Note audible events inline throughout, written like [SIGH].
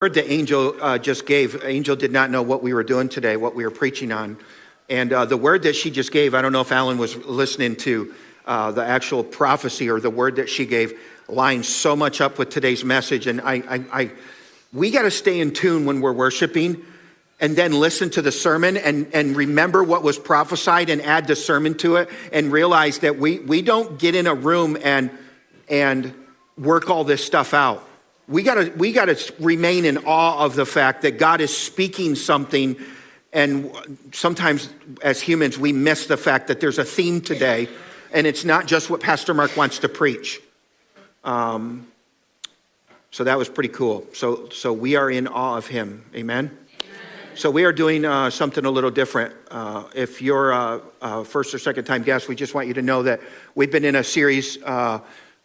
word that Angel uh, just gave, Angel did not know what we were doing today, what we were preaching on. And uh, the word that she just gave, I don't know if Alan was listening to uh, the actual prophecy or the word that she gave, lines so much up with today's message. And I, I, I we got to stay in tune when we're worshiping and then listen to the sermon and, and remember what was prophesied and add the sermon to it and realize that we, we don't get in a room and, and work all this stuff out we gotta, we gotta remain in awe of the fact that God is speaking something. And sometimes as humans, we miss the fact that there's a theme today, and it's not just what Pastor Mark wants to preach. Um, so that was pretty cool. So, so we are in awe of him. Amen. So we are doing uh, something a little different. Uh, if you're a, a, first or second time guest, we just want you to know that we've been in a series uh,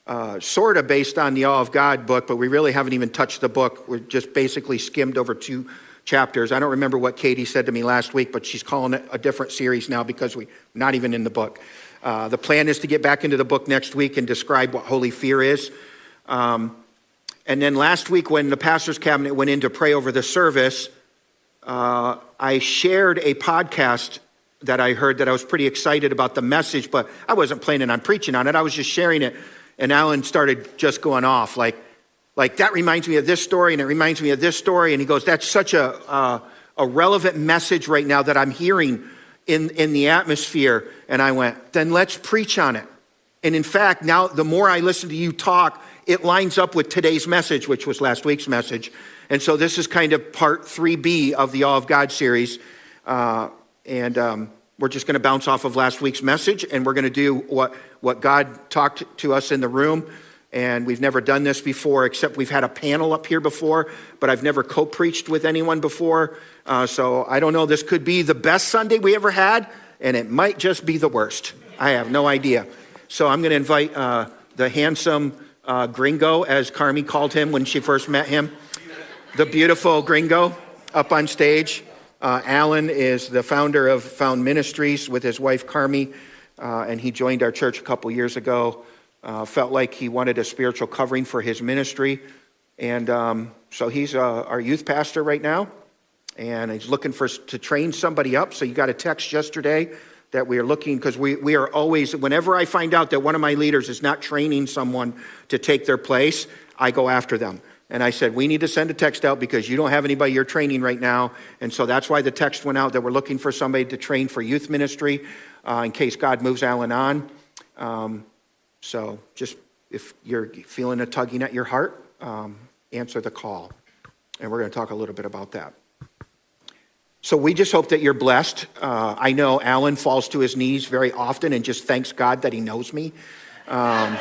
uh, sort of based on the Awe of God book, but we really haven't even touched the book. We're just basically skimmed over two chapters. I don't remember what Katie said to me last week, but she's calling it a different series now because we're not even in the book. Uh, the plan is to get back into the book next week and describe what holy fear is. Um, and then last week, when the pastor's cabinet went in to pray over the service, uh, I shared a podcast that I heard that I was pretty excited about the message, but I wasn't planning on preaching on it. I was just sharing it and Alan started just going off like, like that reminds me of this story and it reminds me of this story. And he goes, that's such a, uh, a relevant message right now that I'm hearing in, in the atmosphere. And I went, then let's preach on it. And in fact, now the more I listen to you talk, it lines up with today's message, which was last week's message. And so this is kind of part 3B of the Awe of God series. Uh, and um, we're just going to bounce off of last week's message and we're going to do what, what God talked to us in the room. And we've never done this before, except we've had a panel up here before, but I've never co preached with anyone before. Uh, so I don't know. This could be the best Sunday we ever had, and it might just be the worst. I have no idea. So I'm going to invite uh, the handsome uh, gringo, as Carmi called him when she first met him, the beautiful gringo, up on stage. Uh, Alan is the founder of Found Ministries with his wife Carmi, uh, and he joined our church a couple years ago. Uh, felt like he wanted a spiritual covering for his ministry, and um, so he's uh, our youth pastor right now, and he's looking for to train somebody up. So you got a text yesterday that we are looking because we, we are always whenever i find out that one of my leaders is not training someone to take their place i go after them and I said, We need to send a text out because you don't have anybody you're training right now. And so that's why the text went out that we're looking for somebody to train for youth ministry uh, in case God moves Alan on. Um, so just if you're feeling a tugging at your heart, um, answer the call. And we're going to talk a little bit about that. So we just hope that you're blessed. Uh, I know Alan falls to his knees very often and just thanks God that he knows me. Um,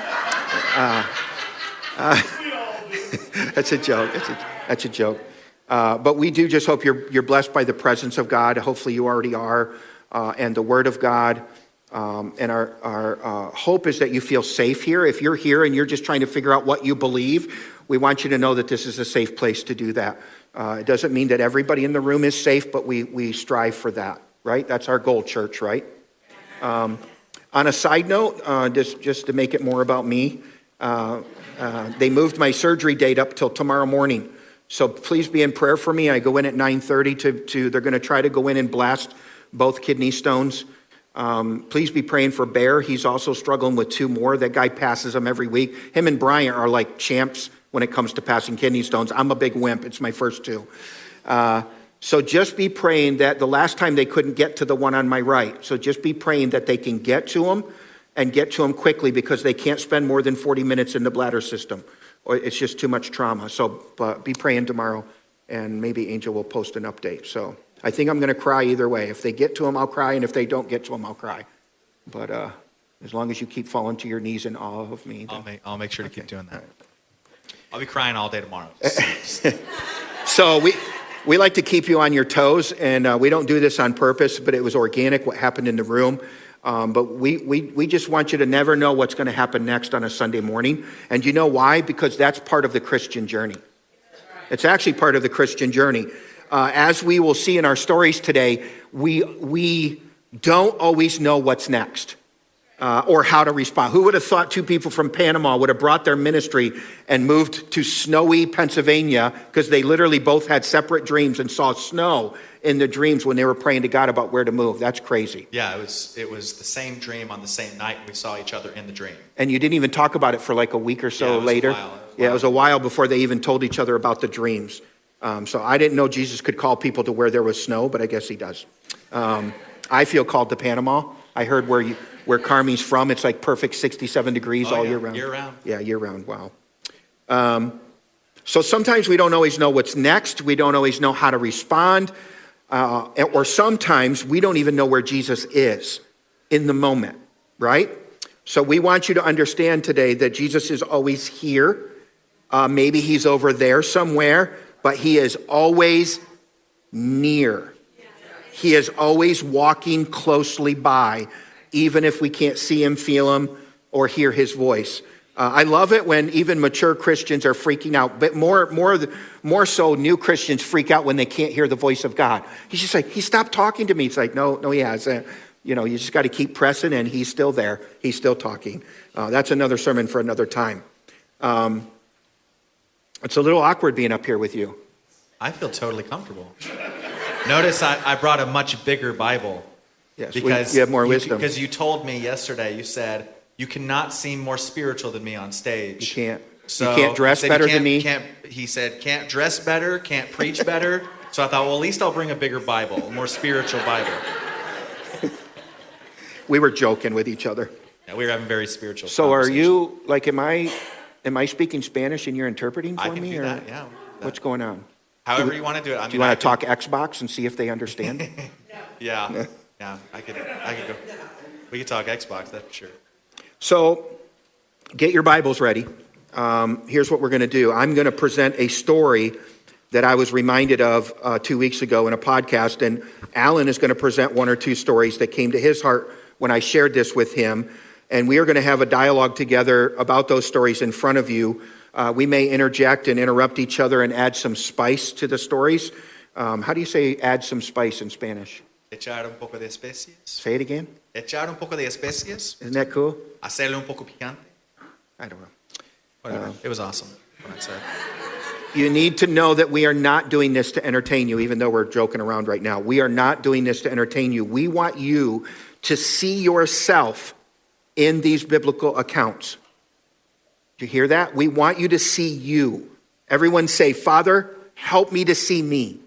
uh, uh [LAUGHS] that's a joke. That's a, that's a joke. Uh, but we do just hope you're, you're blessed by the presence of God. Hopefully, you already are, uh, and the Word of God. Um, and our, our uh, hope is that you feel safe here. If you're here and you're just trying to figure out what you believe, we want you to know that this is a safe place to do that. Uh, it doesn't mean that everybody in the room is safe, but we, we strive for that, right? That's our goal, church, right? Um, on a side note, uh, just, just to make it more about me, uh, uh, they moved my surgery date up till tomorrow morning. So please be in prayer for me. I go in at 9:30 to, to they're going to try to go in and blast both kidney stones. Um, please be praying for Bear. He's also struggling with two more. That guy passes them every week. Him and Brian are like champs when it comes to passing kidney stones. I'm a big wimp. It's my first two. Uh, so just be praying that the last time they couldn't get to the one on my right. So just be praying that they can get to them and get to them quickly because they can't spend more than 40 minutes in the bladder system. Or it's just too much trauma. So be praying tomorrow, and maybe Angel will post an update. So I think I'm going to cry either way. If they get to him, I'll cry, and if they don't get to him, I'll cry. But uh, as long as you keep falling to your knees in awe of me. I'll make, I'll make sure to okay. keep doing that. I'll be crying all day tomorrow. [LAUGHS] so we. We like to keep you on your toes, and uh, we don't do this on purpose, but it was organic what happened in the room. Um, but we, we, we just want you to never know what's going to happen next on a Sunday morning. And you know why? Because that's part of the Christian journey. It's actually part of the Christian journey. Uh, as we will see in our stories today, we, we don't always know what's next. uh, or how to respond. Who would have thought two people from Panama would have brought their ministry and moved to snowy Pennsylvania because they literally both had separate dreams and saw snow in the dreams when they were praying to God about where to move? That's crazy. Yeah, it was it was the same dream on the same night we saw each other in the dream. And you didn't even talk about it for like a week or Yeah, so it was a later. It Yeah, it was a while before they even told each other about the dreams. Um, so I didn't know Jesus could call people to where there was snow, but I guess he does. Um, I feel called to Panama. I heard where you, where Carmi's from, it's like perfect 67 degrees Oh, all yeah, year round. year round. Yeah, year round. Wow. Um, so sometimes we don't always know what's next. We don't always know how to respond. Uh, or sometimes we don't even know where Jesus is in the moment, right? So we want you to understand today that Jesus is always here. Uh, maybe he's over there somewhere, but he is always near. He is always walking closely by, even if we can't see him, feel him, or hear his voice. Uh, I love it when even mature Christians are freaking out, but more, more, more so, new Christians freak out when they can't hear the voice of God. He's just like, he stopped talking to me. It's like, no, no, he hasn't. You know, you just got to keep pressing, and he's still there. He's still talking. Uh, that's another sermon for another time. Um, it's a little awkward being up here with you. I feel totally comfortable. Notice I, I brought a much bigger Bible. Yes, we- because you have more wisdom. Because you told me yesterday, you said you cannot seem more spiritual than me on stage. You can't. So you can't dress better than can't- me. Can't, he said, can't dress better, can't preach [LAUGHS] better. So I thought, well, at least I'll bring a bigger Bible, a more spiritual Bible. [LAUGHS] We were joking with each other. Yeah, we were having very spiritual. So are you like am I am I speaking Spanish and you're interpreting for I can me do or that. Yeah. we can do that. what's going on? However you want to do it. I mean, Do you want I to can- talk Xbox and see if they understand? [LAUGHS] Yeah. [LAUGHS] Yeah. I could. I could go. We could talk Xbox. That's for sure. so get your Bibles ready. Um, here's what we're going to do. I'm going to present a story that I was reminded of uh, two weeks ago in a podcast, and Alan is going to present one or two stories that came to his heart when I shared this with him. And we are going to have a dialogue together about those stories in front of you. Uh, we may interject and interrupt each other and add some spice to the stories. Um, how do you say add some spice in Spanish? Echar un poco de especies. Say it again. Echar un poco de especies. Isn't that cool? Hacerle un poco picante. I don't know. Whatever. it was awesome. What I said. You need to know that we are not doing this to entertain you, even though we're joking around right now. We are not doing this to entertain you. We want you to see yourself in these biblical accounts. Do you hear that? We want you to see you. Everyone say, Father, help me to see me.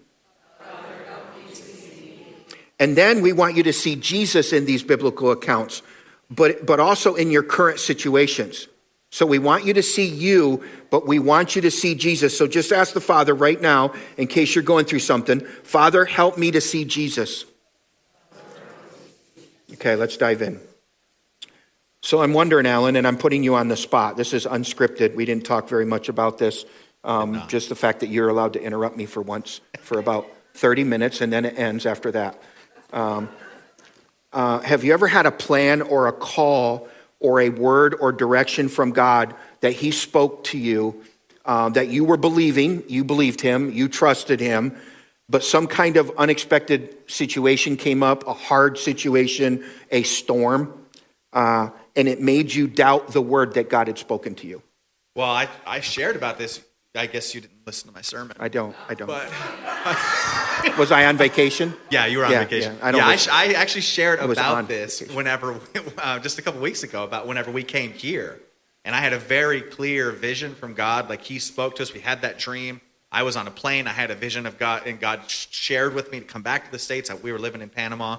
And then we want you to see Jesus in these biblical accounts, but, but also in your current situations. So we want you to see you, but we want you to see Jesus. So just ask the Father right now, in case you're going through something Father, help me to see Jesus. Okay, let's dive in. So I'm wondering, Alan, and I'm putting you on the spot. This is unscripted. We didn't talk very much about this. Um, just the fact that you're allowed to interrupt me for once for about 30 minutes, and then it ends after that. Um, uh, have you ever had a plan or a call or a word or direction from God that He spoke to you uh, that you were believing? You believed Him, you trusted Him, but some kind of unexpected situation came up, a hard situation, a storm, uh, and it made you doubt the word that God had spoken to you. Well, I, I shared about this. I guess you didn't listen to my sermon. I don't. I don't. But [LAUGHS] Was I on vacation? yeah, you were on Yeah, vacation. yeah, I don't I, sh- I actually shared about this vacation. whenever, uh, just a couple weeks ago, about whenever we came here, and I had a very clear vision from God. Like He spoke to us. We had that dream. I was on a plane. I had a vision of God, and God shared with me to come back to the states. We were living in Panama,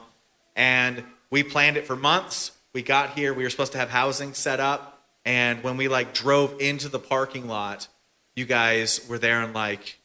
and we planned it for months. We got here. We were supposed to have housing set up, and when we like drove into the parking lot, you guys were there and like,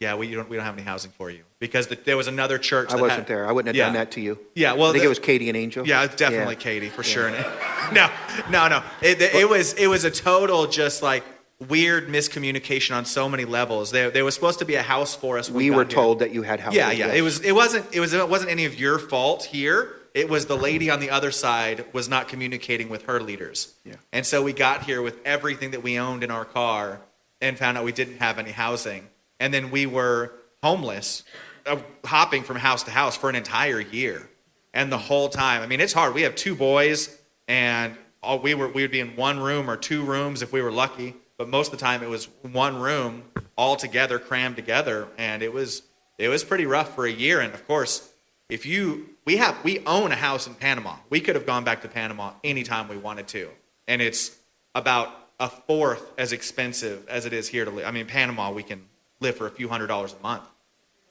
yeah, we don't we don't have any housing for you because the, there was another church. I wasn't had- there. I wouldn't have Yeah. done that to you. Yeah, well, I think the- it was Katie and Angel. Yeah, it's definitely Yeah. Katie for sure. [LAUGHS] no, no, no. It, it was it was a total just like weird miscommunication on so many levels. There there was supposed to be a house for us. when We were here. told that you had housing. Yeah, yeah. It was it wasn't it was it wasn't any of your fault here. It was the lady on the other side was not communicating with her leaders. Yeah. And so we got here with everything that we owned in our car and found out we didn't have any housing. And then we were homeless, uh, hopping from house to house for an entire year. And the whole time, I mean, it's hard. We have two boys. and all we were we would be in one room or two rooms if we were lucky. But most of the time, it was one room all together, crammed together, and it was it was pretty rough for a year. And of course, if you we have we own a house in Panama, we could have gone back to Panama anytime we wanted to, and it's about a fourth as expensive as it is here to live. I mean, Panama we can live for a few hundred dollars a month,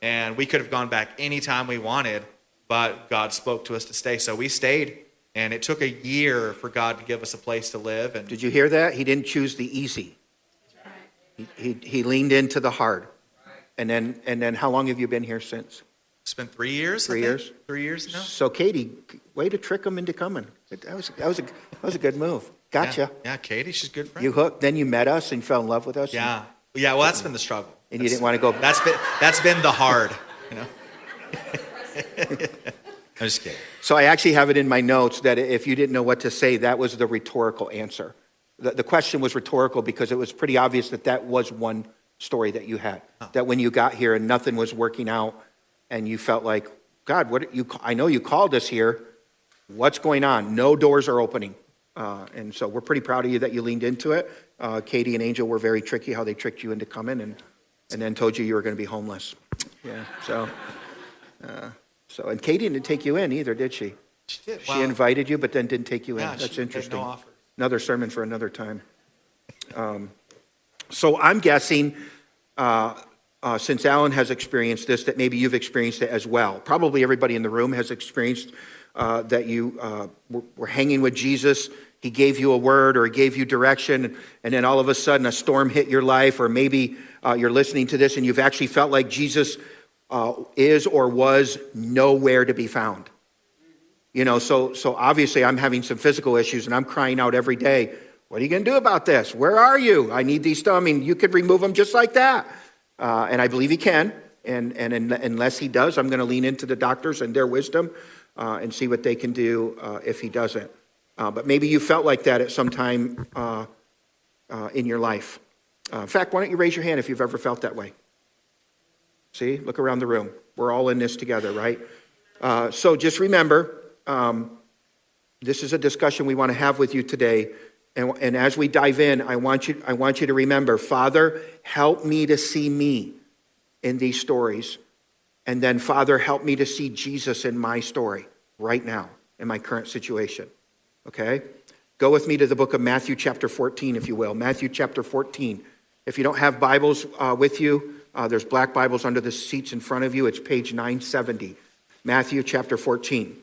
and we could have gone back anytime we wanted, but God spoke to us to stay, so we stayed. And it took a year for God to give us a place to live. And Did you hear that? He didn't choose the easy. He, he, he leaned into the hard. And then, and then how long have you been here since? It's been three years. Three years? Three years now. So, Katie, way to trick him into coming. That was, that was, a, that was a good move. Gotcha. Yeah, yeah, Katie, she's a good friend. You hooked. Then you met us and fell in love with us. yeah, yeah. Well, that's been the struggle. And you didn't want to go. That's been that's been the hard. You know. [LAUGHS] I'm just kidding. So I actually have it in my notes that if you didn't know what to say, that was the rhetorical answer. The, the question was rhetorical because it was pretty obvious that that was one story that you had. That when you got here and nothing was working out, and you felt like, God, what you? I know you called us here. What's going on? No doors are opening. Uh, and so we're pretty proud of you that you leaned into it. Uh, Katie and Angel were very tricky how they tricked you into coming and, and then told you you were going to be homeless. Yeah. So, uh, so and Katie didn't take you in either, did she? She did. She Well, invited you, but then didn't take you in. yeah, That's interesting. No offer. Another sermon for another time. Um, so I'm guessing, uh, uh, since Alan has experienced this, that maybe you've experienced it as well. Probably everybody in the room has experienced uh, that you uh, were, were hanging with Jesus. He gave you a word or he gave you direction, and then all of a sudden a storm hit your life, or maybe uh, you're listening to this and you've actually felt like Jesus uh, is or was nowhere to be found. You know, so so obviously I'm having some physical issues and I'm crying out every day. What are you going to do about this? Where are you? I need these stuff. I mean, you could remove them just like that, uh, and I believe he can. And and in, unless he does, I'm going to lean into the doctors and their wisdom uh, and see what they can do uh, if he doesn't. Uh, but maybe you felt like that at some time uh, uh, in your life. In fact, why don't you raise your hand if you've ever felt that way? See, look around the room. We're all in this together, right? So just remember, um, this is a discussion we want to have with you today. And, and as we dive in, I want, you, I want you to remember Father, help me to see me in these stories. And then, Father, help me to see Jesus in my story right now, in my current situation. Okay? Go with me to the book of Matthew, chapter 14, if you will. Matthew, chapter 14. If you don't have Bibles uh, with you, uh, there's black Bibles under the seats in front of you. It's page 970. Matthew, chapter 14.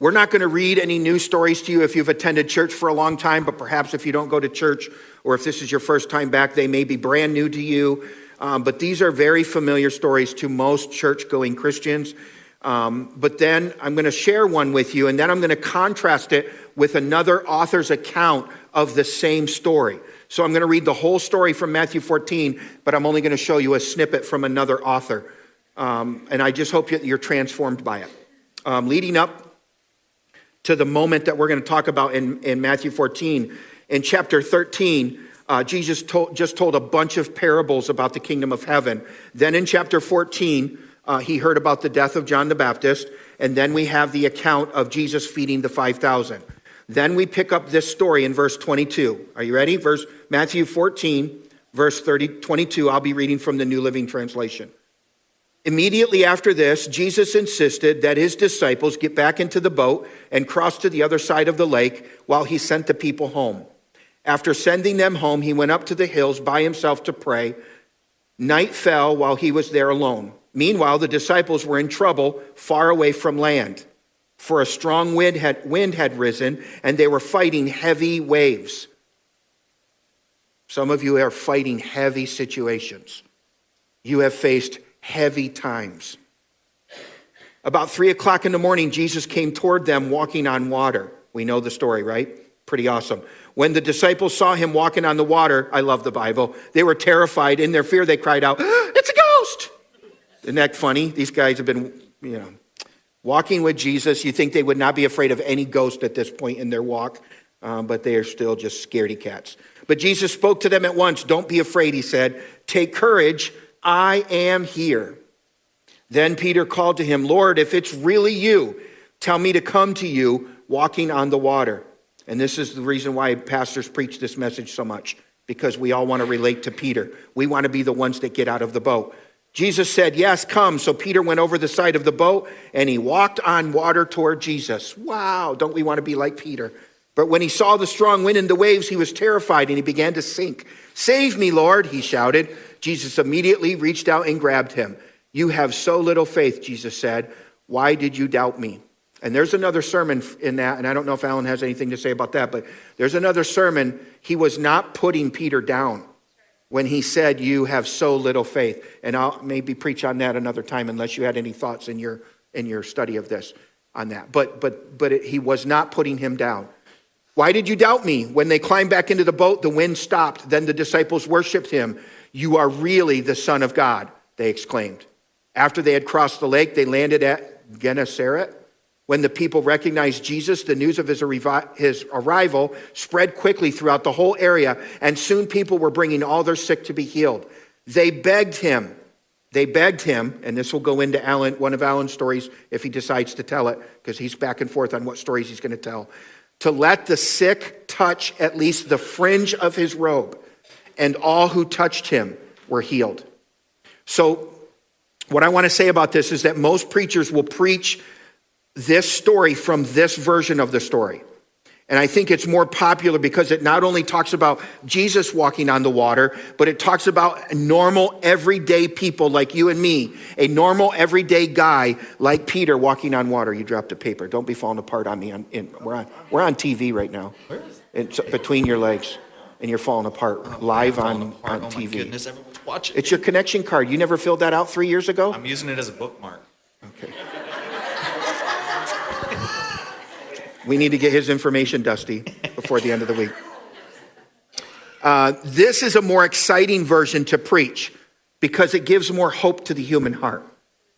We're not going to read any news stories to you if you've attended church for a long time, but perhaps if you don't go to church or if this is your first time back, they may be brand new to you. Um, but these are very familiar stories to most church going Christians. Um, but then I'm going to share one with you, and then I'm going to contrast it with another author's account of the same story. So I'm going to read the whole story from Matthew 14, but I'm only going to show you a snippet from another author. Um, and I just hope you're transformed by it. Um, leading up to the moment that we're going to talk about in, in Matthew 14. In chapter 13, uh, Jesus told, just told a bunch of parables about the kingdom of heaven. Then in chapter 14, uh, he heard about the death of John the Baptist. And then we have the account of Jesus feeding the 5,000. Then we pick up this story in verse 22. Are you ready? Verse Matthew 14, verse 30, 22. I'll be reading from the New Living Translation. Immediately after this, Jesus insisted that his disciples get back into the boat and cross to the other side of the lake while he sent the people home. After sending them home, he went up to the hills by himself to pray. Night fell while he was there alone. Meanwhile, the disciples were in trouble far away from land, for a strong wind had, wind had risen and they were fighting heavy waves. Some of you are fighting heavy situations. You have faced heavy times. About three o'clock in the morning, Jesus came toward them walking on water. We know the story, right? Pretty awesome. When the disciples saw him walking on the water, I love the Bible, they were terrified. In their fear, they cried out, [GASPS] It's a ghost! Isn't that funny? These guys have been, you know, walking with Jesus. You think they would not be afraid of any ghost at this point in their walk, um, but they are still just scaredy cats. But Jesus spoke to them at once. Don't be afraid, he said. Take courage. I am here. Then Peter called to him, Lord, if it's really you, tell me to come to you walking on the water. And this is the reason why pastors preach this message so much, because we all want to relate to Peter. We want to be the ones that get out of the boat. Jesus said, Yes, come. So Peter went over the side of the boat and he walked on water toward Jesus. Wow, don't we want to be like Peter? But when he saw the strong wind and the waves, he was terrified and he began to sink. Save me, Lord, he shouted. Jesus immediately reached out and grabbed him. You have so little faith, Jesus said. Why did you doubt me? And there's another sermon in that, and I don't know if Alan has anything to say about that, but there's another sermon. He was not putting Peter down when he said, You have so little faith. And I'll maybe preach on that another time unless you had any thoughts in your, in your study of this on that. But, but, but it, he was not putting him down. Why did you doubt me? When they climbed back into the boat, the wind stopped. Then the disciples worshiped him. You are really the Son of God, they exclaimed. After they had crossed the lake, they landed at Gennesaret. When the people recognized Jesus, the news of his, arrival spread quickly throughout the whole area, and soon people were bringing all their sick to be healed. They begged him. They begged him, and this will go into Alan, one of Alan's stories if he decides to tell it, because he's back and forth on what stories he's going to tell, to let the sick touch at least the fringe of his robe, and all who touched him were healed. So, what I want to say about this is that most preachers will preach this story from this version of the story. And I think it's more popular because it not only talks about Jesus walking on the water, but it talks about normal, everyday people like you and me, a normal, everyday guy like Peter walking on water. You dropped a paper. Don't be falling apart on me. In, we're, on, we're on TV right now. It's between your legs, and you're falling apart live on, apart. on TV. Oh, goodness, everyone's watching. It's your connection card. You never filled that out three years ago? I'm using it as a bookmark. Okay. We need to get his information, Dusty, before the end of the week. Uh, this is a more exciting version to preach because it gives more hope to the human heart.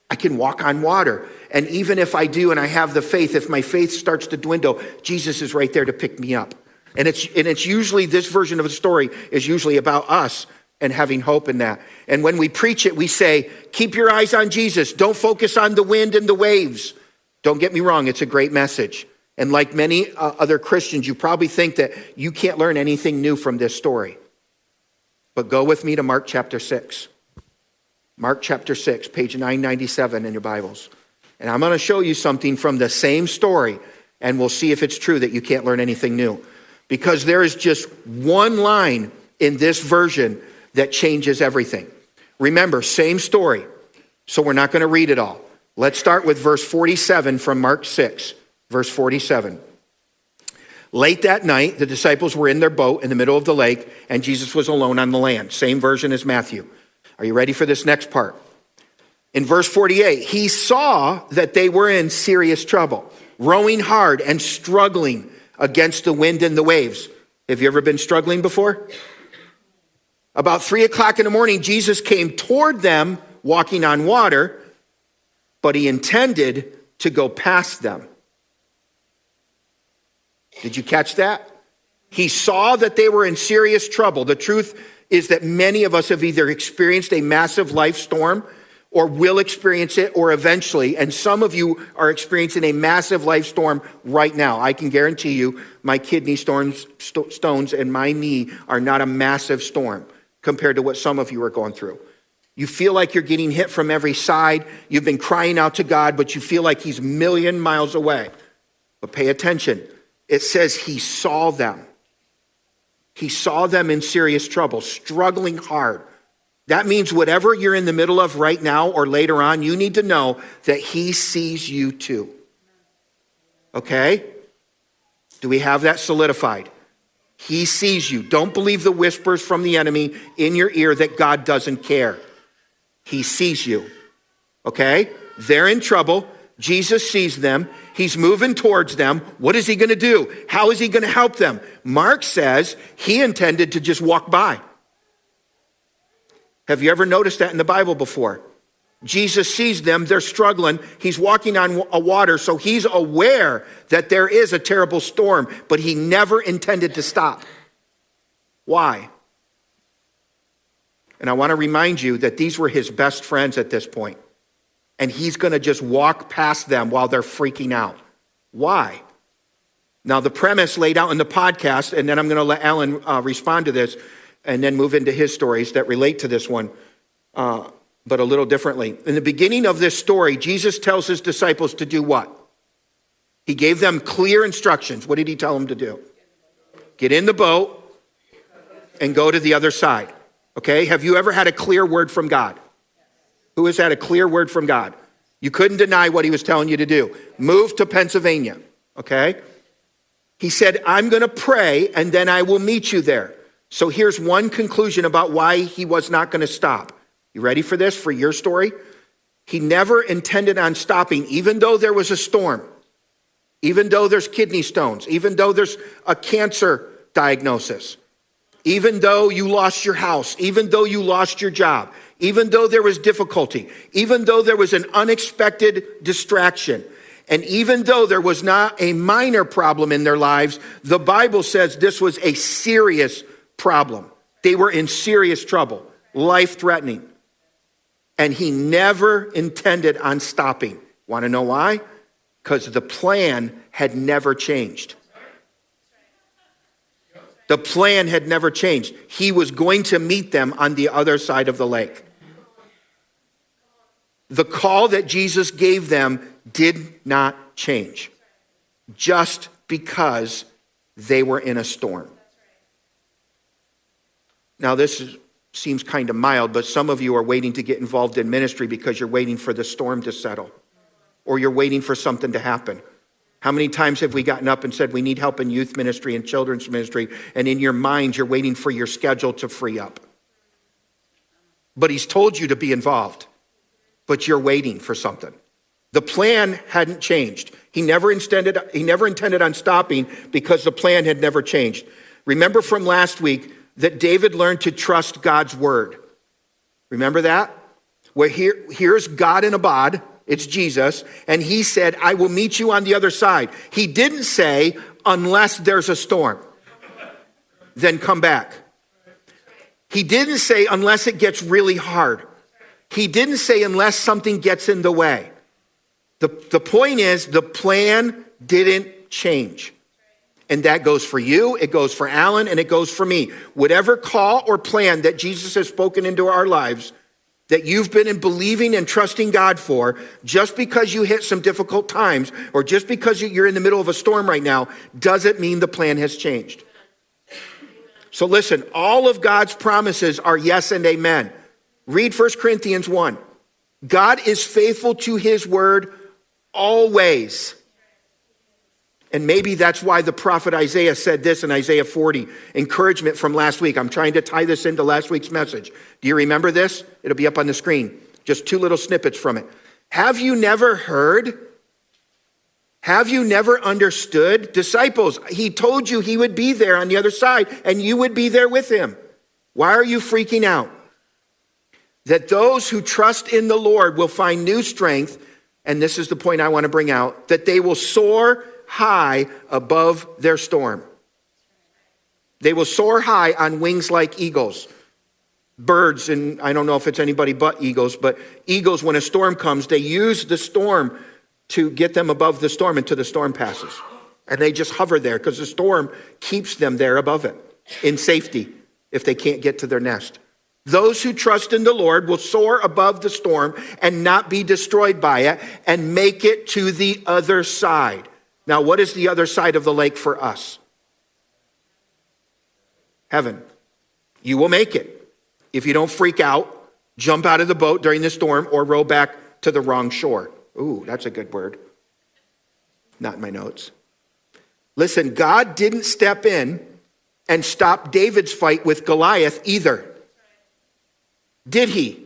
I can walk on water. And even if I do and I have the faith, if my faith starts to dwindle, Jesus is right there to pick me up. And it's, and it's usually, this version of the story is usually about us and having hope in that. And when we preach it, we say, keep your eyes on Jesus. Don't focus on the wind and the waves. Don't get me wrong, it's a great message. And like many uh, other Christians, you probably think that you can't learn anything new from this story. But go with me to Mark chapter 6. Mark chapter 6, page 997 in your Bibles. And I'm going to show you something from the same story, and we'll see if it's true that you can't learn anything new. Because there is just one line in this version that changes everything. Remember, same story, so we're not going to read it all. Let's start with verse 47 from Mark 6. Verse 47. Late that night, the disciples were in their boat in the middle of the lake, and Jesus was alone on the land. Same version as Matthew. Are you ready for this next part? In verse 48, he saw that they were in serious trouble, rowing hard and struggling against the wind and the waves. Have you ever been struggling before? About three o'clock in the morning, Jesus came toward them walking on water, but he intended to go past them. Did you catch that? He saw that they were in serious trouble. The truth is that many of us have either experienced a massive life storm or will experience it or eventually. And some of you are experiencing a massive life storm right now. I can guarantee you my kidney storms, st- stones and my knee are not a massive storm compared to what some of you are going through. You feel like you're getting hit from every side. You've been crying out to God, but you feel like He's million miles away. But pay attention it says he saw them. He saw them in serious trouble, struggling hard. That means whatever you're in the middle of right now or later on, you need to know that he sees you too. Okay? Do we have that solidified? He sees you. Don't believe the whispers from the enemy in your ear that God doesn't care. He sees you. Okay? They're in trouble. Jesus sees them. He's moving towards them. What is he going to do? How is he going to help them? Mark says he intended to just walk by. Have you ever noticed that in the Bible before? Jesus sees them, they're struggling. He's walking on a water, so he's aware that there is a terrible storm, but he never intended to stop. Why? And I want to remind you that these were his best friends at this point and he's going to just walk past them while they're freaking out. Why? Now, the premise laid out in the podcast, and then I'm going to let Alan uh, respond to this and then move into his stories that relate to this one, uh, but a little differently. In the beginning of this story, Jesus tells his disciples to do what? He gave them clear instructions. What did he tell them to do? Get in the boat and go to the other side. Okay? Have you ever had a clear word from God? Who has had a clear word from God? You couldn't deny what he was telling you to do. Move to Pennsylvania. Okay? He said, I'm going to pray and then I will meet you there. So here's one conclusion about why he was not going to stop. You ready for this, for your story? He never intended on stopping, even though there was a storm, even though there's kidney stones, even though there's a cancer diagnosis, even though you lost your house, even though you lost your job, even though there was difficulty, even though there was an unexpected distraction. And even though there was not a minor problem in their lives, the Bible says this was a serious problem. They were in serious trouble, life threatening. And he never intended on stopping. Want to know why? Because the plan had never changed. The plan had never changed. He was going to meet them on the other side of the lake. The call that Jesus gave them did not change just because they were in a storm. Now, this is, seems kind of mild, but some of you are waiting to get involved in ministry because you're waiting for the storm to settle or you're waiting for something to happen. How many times have we gotten up and said we need help in youth ministry and children's ministry, and in your mind, you're waiting for your schedule to free up? But He's told you to be involved, but you're waiting for something. The plan hadn't changed. He never intended, he never intended on stopping because the plan had never changed. Remember from last week that David learned to trust God's word. Remember that? Where here, here's God in a bod, it's Jesus, and he said, I will meet you on the other side. He didn't say, unless there's a storm, then come back. He didn't say, unless it gets really hard. He didn't say, unless something gets in the way. The, the point is, the plan didn't change. And that goes for you, it goes for Alan, and it goes for me. Whatever call or plan that Jesus has spoken into our lives, that you've been in believing and trusting God for, just because you hit some difficult times or just because you're in the middle of a storm right now, doesn't mean the plan has changed. So listen, all of God's promises are yes and amen. Read 1 Corinthians 1. God is faithful to his word always. And maybe that's why the prophet Isaiah said this in Isaiah 40, encouragement from last week. I'm trying to tie this into last week's message. Do you remember this? It'll be up on the screen. Just two little snippets from it. Have you never heard? Have you never understood? Disciples, he told you he would be there on the other side and you would be there with him. Why are you freaking out? That those who trust in the Lord will find new strength, and this is the point I want to bring out, that they will soar high above their storm. They will soar high on wings like eagles. Birds, and I don't know if it's anybody but eagles, but eagles, when a storm comes, they use the storm to get them above the storm until the storm passes. And they just hover there because the storm keeps them there above it in safety if they can't get to their nest. Those who trust in the Lord will soar above the storm and not be destroyed by it and make it to the other side. Now, what is the other side of the lake for us? Heaven. You will make it. If you don't freak out, jump out of the boat during the storm, or row back to the wrong shore. Ooh, that's a good word. Not in my notes. Listen, God didn't step in and stop David's fight with Goliath either. Did he?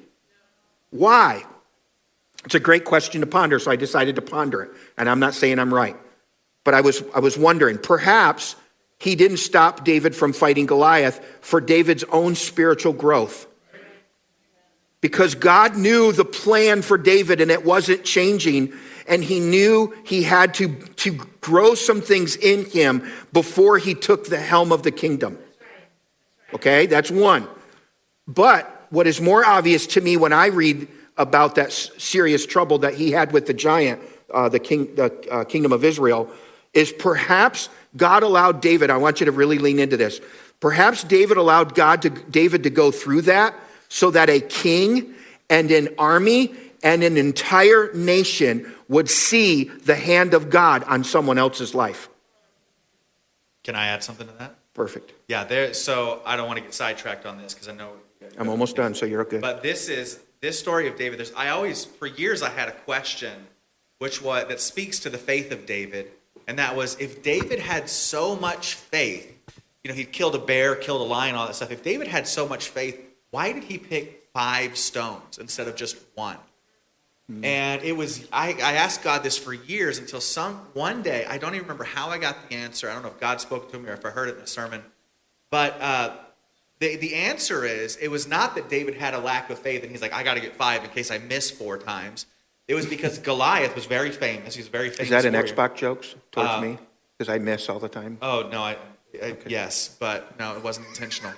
Why? It's a great question to ponder, so I decided to ponder it. And I'm not saying I'm right. But I was, I was wondering, perhaps he didn't stop David from fighting Goliath for David's own spiritual growth. Because God knew the plan for David and it wasn't changing. And he knew he had to, to grow some things in him before he took the helm of the kingdom. Okay, that's one. But what is more obvious to me when I read about that serious trouble that he had with the giant, uh, the, king, the uh, kingdom of Israel, is perhaps God allowed David, I want you to really lean into this. Perhaps David allowed God to David to go through that so that a king and an army and an entire nation would see the hand of God on someone else's life. Can I add something to that? Perfect. Yeah, there. So I don't want to get sidetracked on this because I know. I'm almost done, so you're good. But this is this story of David. There's. I always, for years, I had a question, which was that speaks to the faith of David, and that was if David had so much faith, you know, he'd killed a bear, killed a lion, all that stuff. If David had so much faith, why did he pick five stones instead of just one? Mm-hmm. And it was I, I asked God this for years until some one day I don't even remember how I got the answer. I don't know if God spoke to me or if I heard it in a sermon, but uh, the the answer is it was not that David had a lack of faith and he's like I got to get five in case I miss four times. It was because Goliath was very famous. He's very famous. Is that an warrior. Xbox jokes towards Uh, me? Because I miss all the time. Oh no, I, I yes, but no, it wasn't intentional.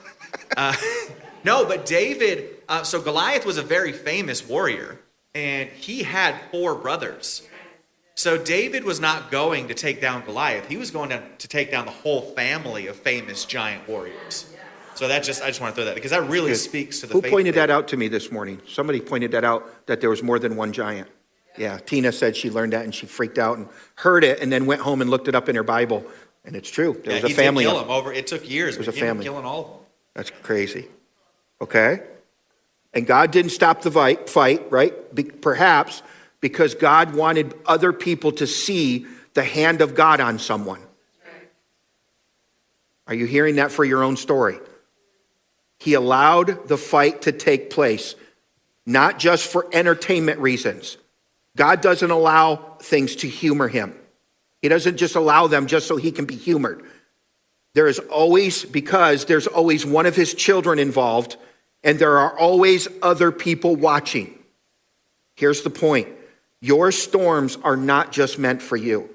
Uh, [LAUGHS] no, but David. Uh, so Goliath was a very famous warrior, and he had four brothers. So David was not going to take down Goliath. He was going to, to take down the whole family of famous giant warriors. So that just I just want to throw that because that really Good. speaks to the. Who pointed that out to me this morning? Somebody pointed that out that there was more than one giant. Yeah, Tina said she learned that and she freaked out and heard it and then went home and looked it up in her Bible. And it's true. There Yeah, was a family. kill of- over. It took years. There was a he ended up family. killing all of them. That's crazy. Okay? And God didn't stop the fight, fight right? Be- perhaps because God wanted other people to see the hand of God on someone. Are you hearing that for your own story? He allowed the fight to take place, not just for entertainment reasons. God doesn't allow things to humor him. He doesn't just allow them just so he can be humored. There is always, because there's always one of his children involved, and there are always other people watching. Here's the point your storms are not just meant for you.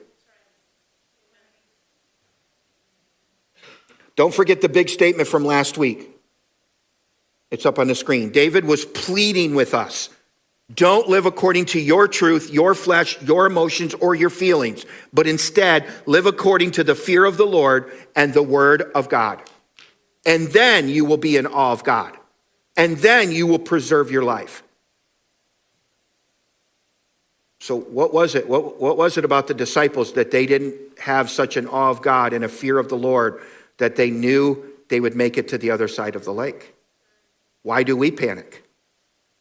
Don't forget the big statement from last week. It's up on the screen. David was pleading with us. Don't live according to your truth, your flesh, your emotions, or your feelings, but instead live according to the fear of the Lord and the word of God. And then you will be in awe of God. And then you will preserve your life. So, what was it? What, what was it about the disciples that they didn't have such an awe of God and a fear of the Lord that they knew they would make it to the other side of the lake? Why do we panic?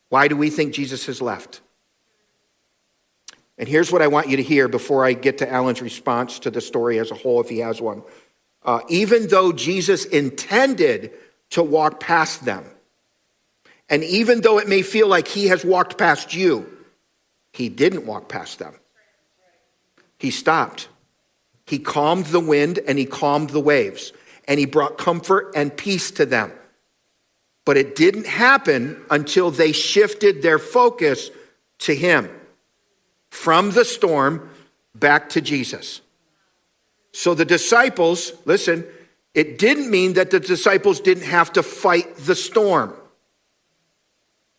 Why do we think Jesus has left? And here's what I want you to hear before I get to Alan's response to the story as a whole, if he has one. Uh, even though Jesus intended to walk past them, and even though it may feel like he has walked past you, he didn't walk past them. He stopped. He calmed the wind and he calmed the waves, and he brought comfort and peace to them. But it didn't happen until they shifted their focus to him from the storm back to Jesus. So the disciples, listen, it didn't mean that the disciples didn't have to fight the storm.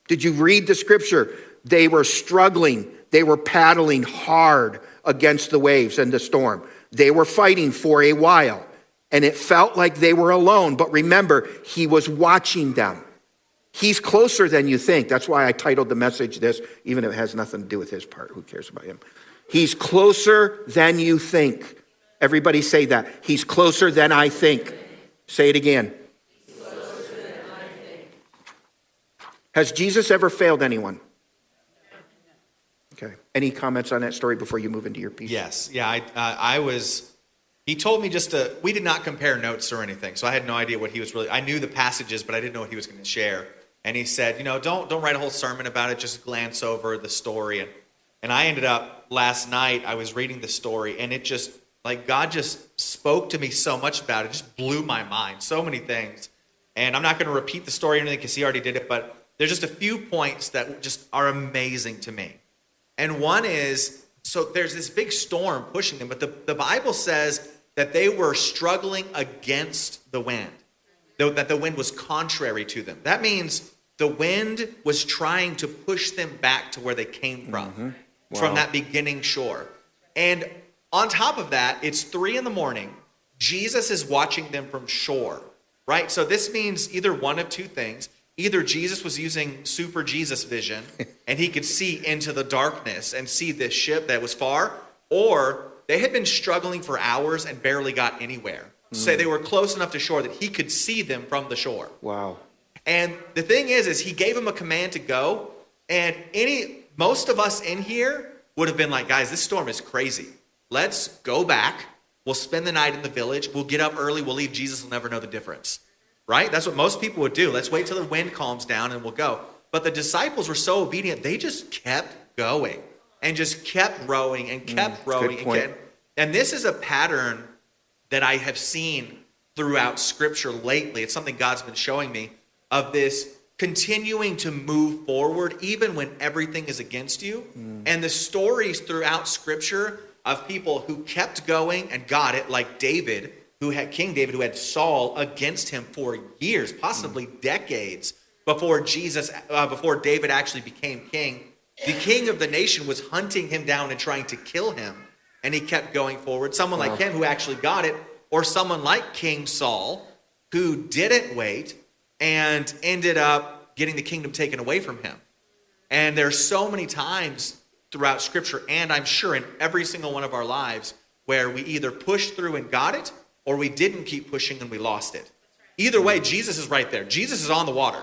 Did you read the scripture? They were struggling, they were paddling hard against the waves and the storm. They were fighting for a while, and it felt like they were alone. But remember, He was watching them. He's closer than you think. That's why I titled the message this, even if it has nothing to do with his part. Who cares about him? He's closer than you think. Everybody say that. He's closer than I think. Say it again. Has Jesus ever failed anyone? Okay. Any comments on that story before you move into your piece? Yes, yeah, I, uh, I was. He told me just to. We did not compare notes or anything, so I had no idea what he was really. I knew the passages, but I didn't know what he was going to share. And he said, you know, don't don't write a whole sermon about it. Just glance over the story. And and I ended up last night. I was reading the story, and it just like God just spoke to me so much about it. Just blew my mind. So many things. And I'm not going to repeat the story or anything because he already did it. But there's just a few points that just are amazing to me. And one is so there's this big storm pushing them, but the, the Bible says that they were struggling against the wind, that the wind was contrary to them. That means the wind was trying to push them back to where they came from, mm-hmm. from that beginning shore. And On top of that, it's three in the morning. Jesus is watching them from shore, right? So this means either one of two things. Either Jesus was using super Jesus vision [LAUGHS] and he could see into the darkness and see this ship that was far, or they had been struggling for hours and barely got anywhere. Say mm. they were close enough to shore that he could see them from the shore. Wow. And the thing is, is he gave him a command to go, and any most of us in here would have been like, guys, this storm is crazy. Let's go back. We'll spend the night in the village. We'll get up early. We'll leave. Jesus will never know the difference. Right? That's what most people would do. Let's wait till the wind calms down and we'll go. But the disciples were so obedient, they just kept going and just kept rowing and kept rowing. And, kept, and this is a pattern that I have seen throughout scripture lately. It's something God's been showing me of this continuing to move forward even when everything is against you. And the stories throughout scripture of people who kept going and got it, like David, who had King David, who had Saul against him for years, possibly decades before Jesus, uh, before David actually became king. The king of the nation was hunting him down and trying to kill him and he kept going forward. Someone like him who actually got it, or someone like King Saul who didn't wait and ended up getting the kingdom taken away from him. And there's so many times throughout scripture, and I'm sure in every single one of our lives, where we either pushed through and got it, or we didn't keep pushing and we lost it. Either way, Jesus is right there. Jesus is on the water.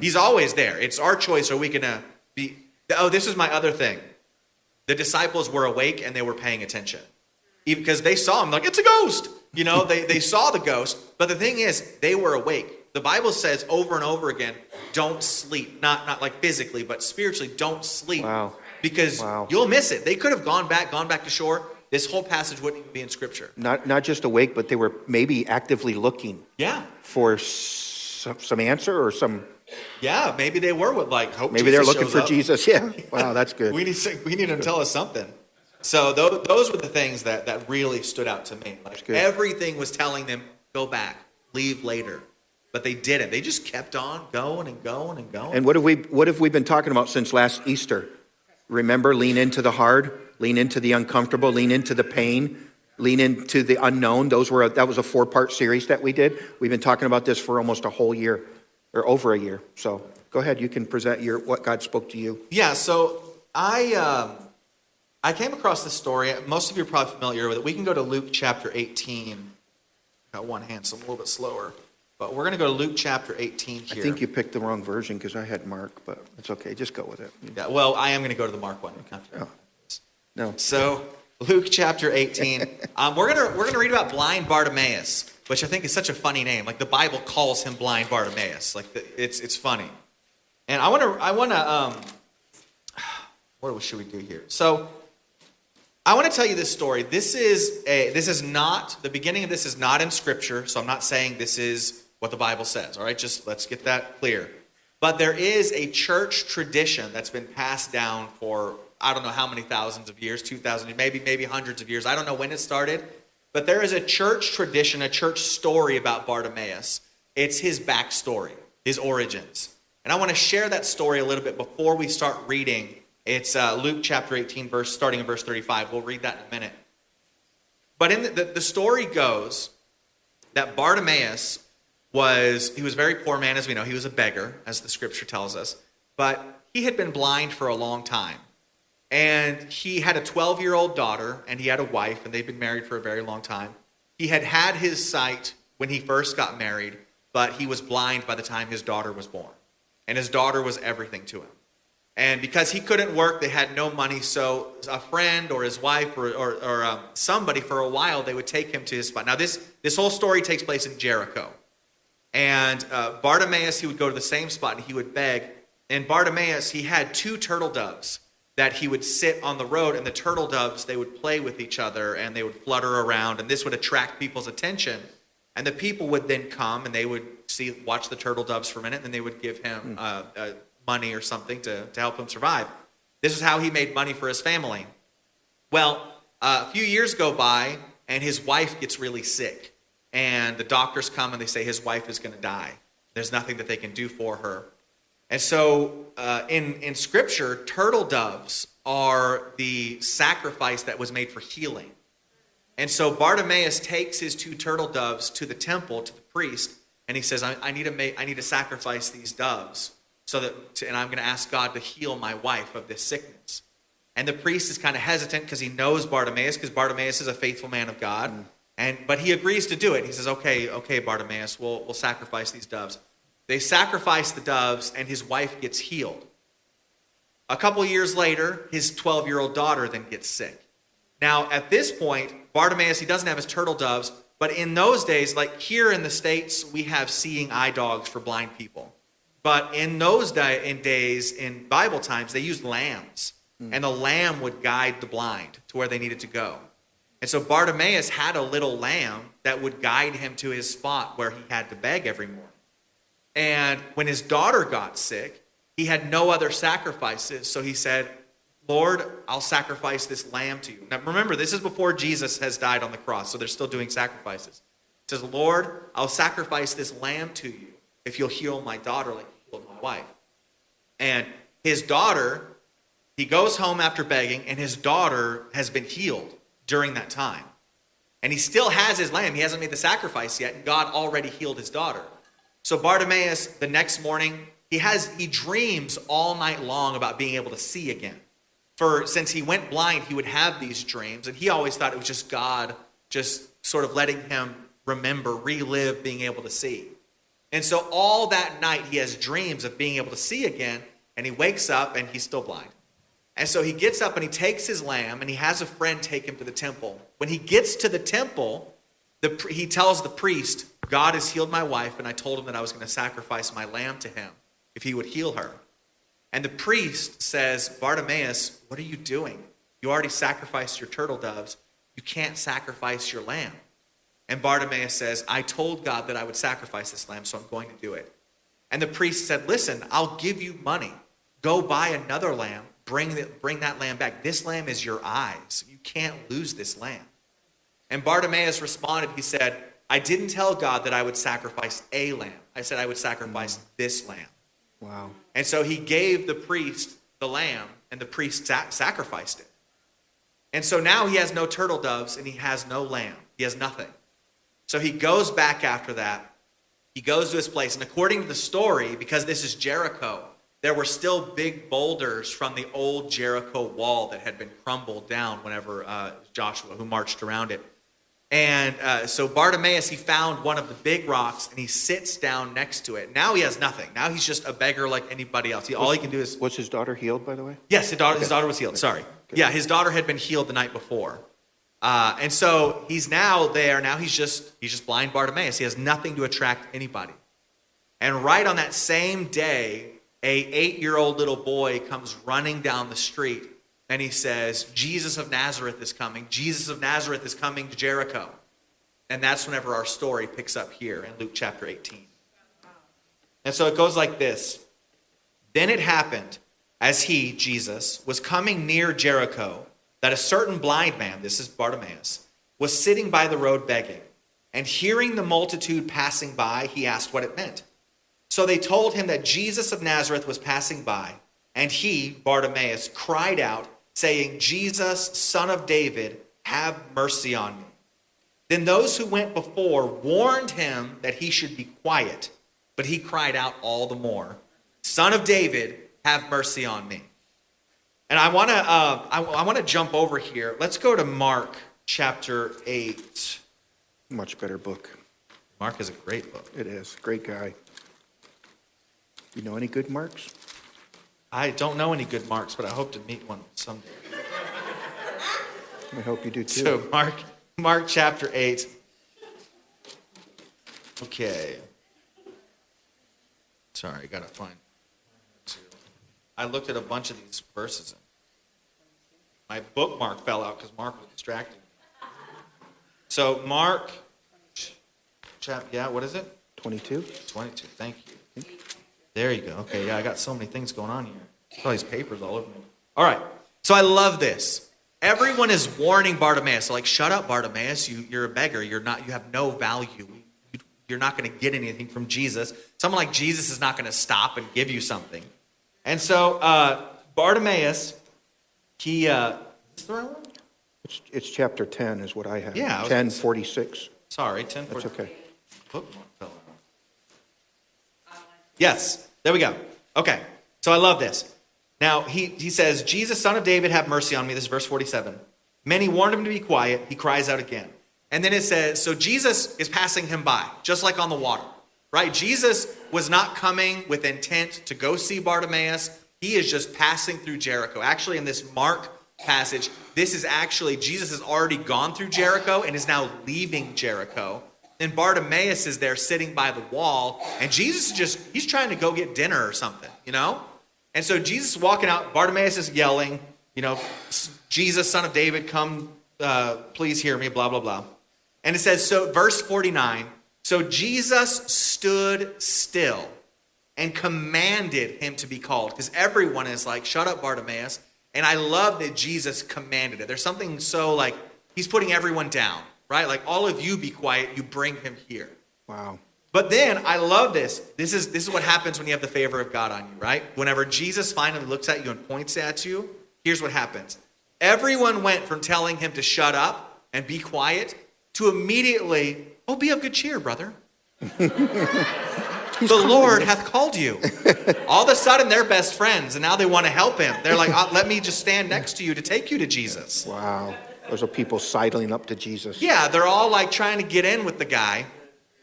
He's always there. It's our choice. Are we going to be. Oh, this is my other thing. The disciples were awake and they were paying attention. Even because they saw him like it's a ghost! You know they, they saw the ghost but the thing is they were awake. The bible says over and over again don't sleep. Not not like physically but spiritually don't sleep. Wow. because Wow. you'll miss it. They could have gone back gone back to shore. This whole passage wouldn't even be in scripture. Not, not just awake, but they were maybe actively looking yeah. for some answer or some. Yeah maybe they were with like hope Maybe they're looking for up. Jesus. [LAUGHS] Yeah. Wow, that's good. We need to, we need him to tell us something. So those, those were the things that, that really stood out to me. Like everything was telling them, go back, leave later. But they didn't. They just kept on going and going and going. And what have we what have we been talking about since last Easter? Remember, lean into the hard, lean into the uncomfortable, lean into the pain, lean into the unknown. Those were that was a four part series that we did. We've been talking about this for almost a whole year, or over a year. So go ahead, you can present your what God spoke to you. yeah, so I um, I came across this story. Most of you are probably familiar with it. We can go to Luke chapter 18. Got one hand, so I'm a little bit slower. But we're going to go to Luke chapter 18 here. I think you picked the wrong version because I had Mark, but it's okay. Just go with it. yeah, well, I am going to go to the Mark one. Oh. No, So Luke chapter 18. [LAUGHS] Um, we're gonna we're gonna read about blind Bartimaeus, which I think is such a funny name. Like the Bible calls him blind Bartimaeus. Like the, it's it's funny. And I want to I want to um, [SIGHS] what should we do here? So I want to tell you this story. This is a this is not the beginning of this is not in scripture, so I'm not saying this is what the Bible says. All right, just let's get that clear. But there is a church tradition that's been passed down for I don't know how many thousands of years, 2000, maybe maybe hundreds of years. I don't know when it started, but there is a church tradition, a church story about Bartimaeus. It's his backstory, his origins. And I want to share that story a little bit before we start reading. It's uh, Luke chapter 18, verse starting in verse 35. We'll read that in a minute. But in the, the, the story goes that Bartimaeus was he was a very poor man, as we know. He was a beggar, as the scripture tells us. But he had been blind for a long time. And he had a 12 year old daughter, and he had a wife, and they'd been married for a very long time. He had had his sight when he first got married, but he was blind by the time his daughter was born. And his daughter was everything to him. And because he couldn't work, they had no money. So a friend or his wife or, or, or um, somebody for a while, they would take him to his spot. Now, this, this whole story takes place in Jericho. And uh, Bartimaeus, he would go to the same spot and he would beg. And Bartimaeus, he had two turtle doves that he would sit on the road. And the turtle doves, they would play with each other and they would flutter around. And this would attract people's attention. And the people would then come and they would see, watch the turtle doves for a minute, and then they would give him uh, uh, money or something to, to help him survive. This is how he made money for his family. Well, uh, a few years go by, and his wife gets really sick. And the doctors come and they say his wife is going to die. There's nothing that they can do for her. And so, uh, in, in scripture, turtle doves are the sacrifice that was made for healing. And so Bartimaeus takes his two turtle doves to the temple to the priest, and he says, "I, I need to make, I need to sacrifice these doves, so that, and I'm going to ask God to heal my wife of this sickness." And the priest is kind of hesitant because he knows Bartimaeus, because Bartimaeus is a faithful man of God, and but he agrees to do it. He says, "Okay, okay, Bartimaeus, we'll we'll sacrifice these doves." They sacrifice the doves, and his wife gets healed. A couple years later, his 12 year old daughter then gets sick. Now, at this point, Bartimaeus, he doesn't have his turtle doves, but in those days, like here in the States, we have seeing eye dogs for blind people. But in those day, in days, in Bible times, they used lambs, hmm. and the lamb would guide the blind to where they needed to go. And so Bartimaeus had a little lamb that would guide him to his spot where he had to beg every morning. And when his daughter got sick, he had no other sacrifices. So he said, Lord, I'll sacrifice this lamb to you. Now remember, this is before Jesus has died on the cross, so they're still doing sacrifices. He says, Lord, I'll sacrifice this lamb to you if you'll heal my daughter like you healed my wife. And his daughter, he goes home after begging, and his daughter has been healed during that time. And he still has his lamb. He hasn't made the sacrifice yet, and God already healed his daughter. So Bartimaeus, the next morning, he has he dreams all night long about being able to see again. For since he went blind, he would have these dreams, and he always thought it was just God just sort of letting him remember, relive being able to see. And so all that night he has dreams of being able to see again, and he wakes up and he's still blind. And so he gets up and he takes his lamb and he has a friend take him to the temple. When he gets to the temple, the, he tells the priest, God has healed my wife, and I told him that I was going to sacrifice my lamb to him if he would heal her. And the priest says, Bartimaeus, what are you doing? You already sacrificed your turtle doves. You can't sacrifice your lamb. And Bartimaeus says, I told God that I would sacrifice this lamb, so I'm going to do it. And the priest said, Listen, I'll give you money. Go buy another lamb. Bring, the, bring that lamb back. This lamb is your eyes. You can't lose this lamb. And Bartimaeus responded, He said, I didn't tell God that I would sacrifice a lamb. I said I would sacrifice this lamb. Wow. And so he gave the priest the lamb, and the priest sa- sacrificed it. And so now he has no turtle doves and he has no lamb. He has nothing. So he goes back after that. He goes to his place. And according to the story, because this is Jericho, there were still big boulders from the old Jericho wall that had been crumbled down whenever uh, Joshua, who marched around it. And uh, so Bartimaeus, he found one of the big rocks and he sits down next to it. Now he has nothing. Now he's just a beggar like anybody else. He, all he can do is. Was his daughter healed, by the way? Yes, his daughter, his daughter was healed. Sorry. Yeah, his daughter had been healed the night before. Uh, and so he's now there. Now he's just he's just blind Bartimaeus. He has nothing to attract anybody. And right on that same day, a eight-year-old little boy comes running down the street and he says, Jesus of Nazareth is coming. Jesus of Nazareth is coming to Jericho. And that's whenever our story picks up here in Luke chapter 18. And so it goes like this Then it happened, as he, Jesus, was coming near Jericho, that a certain blind man, this is Bartimaeus, was sitting by the road begging. And hearing the multitude passing by, he asked what it meant. So they told him that Jesus of Nazareth was passing by. And he, Bartimaeus, cried out, saying, Jesus, son of David, have mercy on me. Then those who went before warned him that he should be quiet, but he cried out all the more, Son of David, have mercy on me. And I want to uh, I, I want to jump over here. Let's go to Mark chapter eight. Much better book. Mark is a great book. It is. Great guy. You know any good marks? I don't know any good Marks, but I hope to meet one someday. I hope you do too. So Mark, Mark chapter eight. Okay. Sorry, I gotta find. I looked at a bunch of these verses. My bookmark fell out because Mark was distracting. me. So Mark, chap, yeah, what is it? 22? 22. Thank you. There you go. Okay, yeah, I got so many things going on here. All these papers all over me. All right. So I love this. Everyone is warning Bartimaeus. like, shut up, Bartimaeus. You, you're a beggar. You're not. You have no value. You, you're not going to get anything from Jesus. Someone like Jesus is not going to stop and give you something. And so uh, Bartimaeus, he. Uh, is this the right one? It's, it's chapter 10 is what I have. Yeah, I was 10, 46. Sorry, 10 That's okay. Whoop, fell off. Yes, there we go. Okay, so I love this. Now, he, he says, Jesus, son of David, have mercy on me. This is verse 47. Many warned him to be quiet. He cries out again. And then it says, so Jesus is passing him by, just like on the water, right? Jesus was not coming with intent to go see Bartimaeus. He is just passing through Jericho. Actually, in this Mark passage, this is actually, Jesus has already gone through Jericho and is now leaving Jericho. And Bartimaeus is there sitting by the wall, and Jesus is just, he's trying to go get dinner or something, you know? And so Jesus is walking out, Bartimaeus is yelling, you know, Jesus, son of David, come, uh, please hear me, blah, blah, blah. And it says, so verse 49 so Jesus stood still and commanded him to be called because everyone is like, shut up, Bartimaeus. And I love that Jesus commanded it. There's something so like, he's putting everyone down, right? Like, all of you be quiet, you bring him here. Wow. But then I love this. This is this is what happens when you have the favor of God on you, right? Whenever Jesus finally looks at you and points at you, here's what happens. Everyone went from telling him to shut up and be quiet to immediately, oh, be of good cheer, brother. [LAUGHS] the Lord hath called you. All of a sudden, they're best friends, and now they want to help him. They're like, "Uh, let me just stand next to you to take you to Jesus. Wow. Those are people sidling up to Jesus. Yeah, they're all like trying to get in with the guy.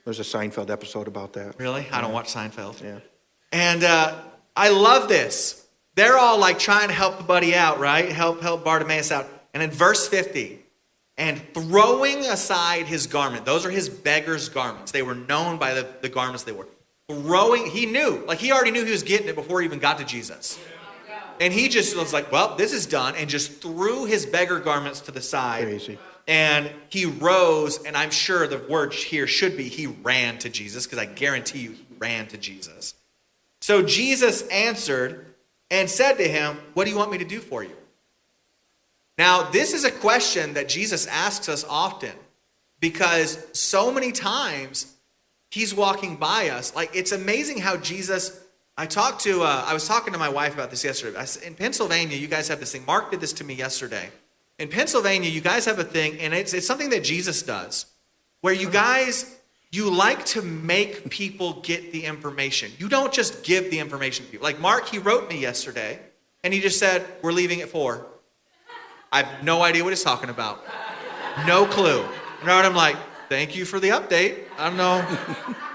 There's a Seinfeld episode about that. Really? I don't watch Seinfeld. Yeah. And uh, I love this. They're all like trying to help the buddy out, right? Help help Bartimaeus out. And in verse 50, and throwing aside his garment, those are his beggar's garments. They were known by the, the garments they wore. Throwing, he knew, like he already knew he was getting it before he even got to Jesus. And he just was like, well, this is done, and just threw his beggar garments to the side. Crazy. And he rose, and I'm sure the word here should be he ran to Jesus, because I guarantee you he ran to Jesus. So Jesus answered and said to him, What do you want me to do for you? Now, this is a question that Jesus asks us often because so many times he's walking by us. Like, it's amazing how Jesus. I talked to, uh, I was talking to my wife about this yesterday. I in Pennsylvania, you guys have this thing. Mark did this to me yesterday. In Pennsylvania, you guys have a thing, and it's, it's something that Jesus does, where you guys, you like to make people get the information. You don't just give the information to people. Like Mark, he wrote me yesterday, and he just said, We're leaving at four. I have no idea what he's talking about. No clue. What I'm like? Thank you for the update. I don't know.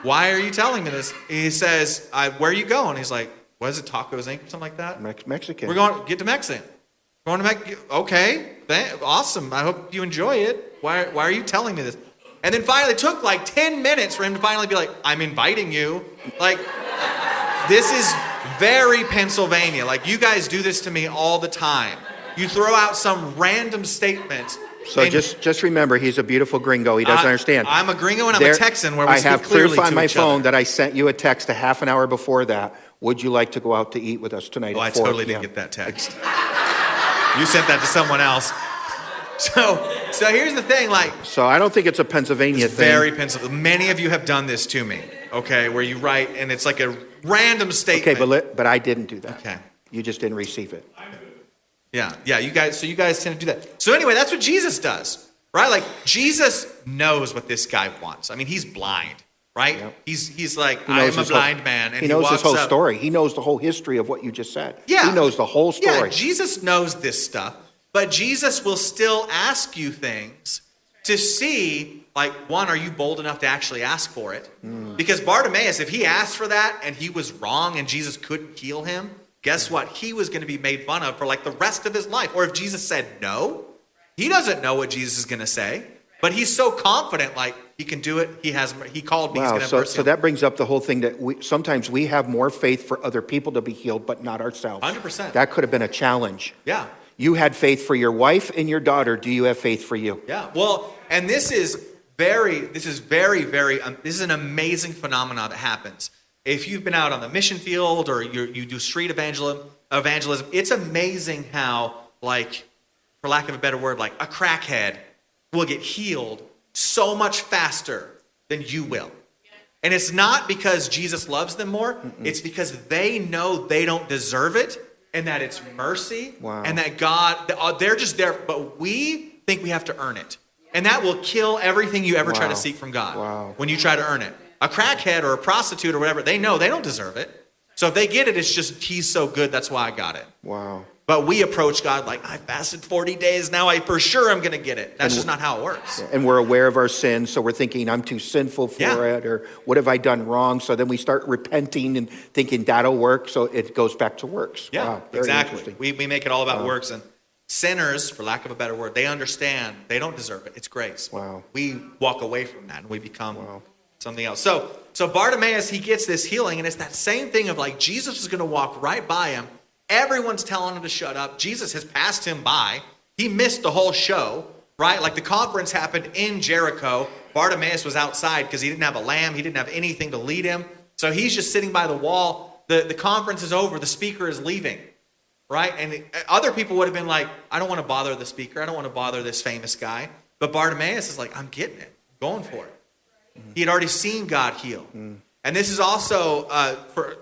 Why are you telling me this? He says, I, Where are you going? He's like, What is it, Tacos Inc. or something like that? Mex- Mexican. We're going get to Mexican. Going to Mex. Okay, thank, awesome. I hope you enjoy it. Why, why are you telling me this? And then finally, it took like 10 minutes for him to finally be like, I'm inviting you. Like, this is very Pennsylvania. Like, you guys do this to me all the time. You throw out some random statement. So and just just remember, he's a beautiful gringo. He doesn't I- understand. I'm a gringo and I'm There- a Texan where we I have clearly proof on my phone other. that I sent you a text a half an hour before that. Would you like to go out to eat with us tonight? Oh, I 4 totally p.m.? didn't get that text. you sent that to someone else. [LAUGHS] So, so here's the thing, like, So I don't think it's a Pennsylvania It's thing. very Pennsylvania. Many of you have done this to me, okay, where you write and it's like a random statement. okay, but but I didn't do that. Okay. You just didn't receive it. Yeah, yeah, you guys, so you guys tend to do that. So anyway, that's what Jesus does, right? Like Jesus knows what this guy wants. I mean, he's blind, right? Yep. He's he's like, He I am a his whole- blind man, and he knows walks his whole up- story. He knows the whole history of what you just said. Yeah. He knows the whole story. Yeah. Jesus knows this stuff, but Jesus will still ask you things to see, like, one, are you bold enough to actually ask for it? Hmm. Because Bartimaeus, if he asked for that and he was wrong and Jesus couldn't heal him, guess what? He was going to be made fun of for like the rest of his life. Or if Jesus said no, he doesn't know what Jesus is going to say, but he's so confident, like, he can do it. He has, he called me. he's Wow. So, mercy so that brings up the whole thing that we, sometimes we have more faith for other people to be healed, but not ourselves. 100%. That could have been a challenge. Yeah. You had faith for your wife and your daughter. Do you have faith for you? Yeah. Well, and this is very, this is very, very, um, this is an amazing phenomenon that happens. If you've been out on the mission field or you you do street evangelism, evangelism, it's amazing how, like, for lack of a better word, like a crackhead will get healed so much faster than you will. And it's not because Jesus loves them more, it's because they know they don't deserve it and that it's mercy Wow. and that God, uh, they're just there. But we think we have to earn it. And that will kill everything you ever try to seek from God Wow. when you try to earn it. A crackhead or a prostitute or whatever, they know they don't deserve it. So if they get it, it's just, he's so good, that's why I got it. Wow. But we approach God like, I fasted 40 days, now I for sure I'm going to get it. That's just not how it works. And we're aware of our sins, so we're thinking, I'm too sinful for Yeah. it, or what have I done wrong? So then we start repenting and thinking that'll work, so it goes back to works. Yeah, Wow, exactly. We, we make it all about works. And sinners, for lack of a better word, they understand they don't deserve it. It's grace. Wow. We walk away from that and we become Wow. Something else. So, so Bartimaeus, he gets this healing, and it's that same thing of like Jesus is going to walk right by him. Everyone's telling him to shut up. Jesus has passed him by. He missed the whole show, right? Like the conference happened in Jericho. Bartimaeus was outside because he didn't have a lamb, he didn't have anything to lead him. So he's just sitting by the wall. The, the conference is over, the speaker is leaving right? And uh, other people would have been like, I don't want to bother the speaker. I don't want to bother this famous guy. But Bartimaeus is like, I'm getting it, I'm going for it. He had already seen God heal. And this is also, uh, for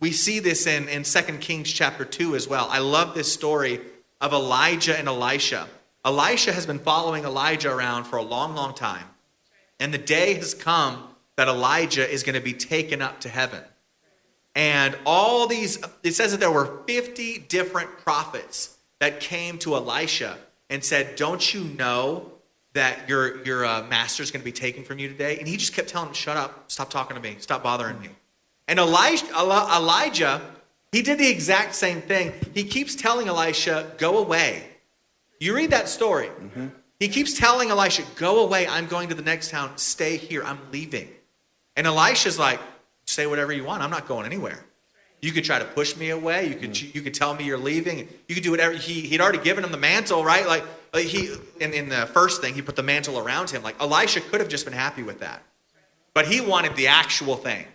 we see this in, in 2 Kings chapter 2 as well. I love this story of Elijah and Elisha. Elisha has been following Elijah around for a long, long time. And the day has come that Elijah is going to be taken up to heaven. And all these, it says that there were 50 different prophets that came to Elisha and said, Don't you know that your, your uh, master is going to be taken from you today? And he just kept telling him, Shut up, stop talking to me, stop bothering me. And Elijah, Elijah, he did the exact same thing. He keeps telling Elisha, Go away. You read that story. He keeps telling Elisha, Go away, I'm going to the next town, stay here, I'm leaving. And Elisha's like, say whatever you want. I'm not going anywhere. You could try to push me away. You could mm-hmm. you could tell me you're leaving. You could do whatever. He he'd already given him the mantle, right? Like he in, in the first thing, he put the mantle around him. Like Elisha could have just been happy with that, but he wanted the actual thing.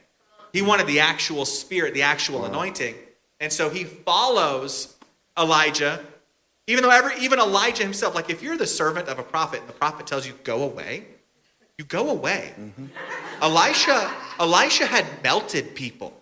He wanted the actual spirit, the actual anointing, and so he follows Elijah. Even though every, even Elijah himself, like if you're the servant of a prophet and the prophet tells you go away, you go away. Mm-hmm. Elisha, Elisha had melted people.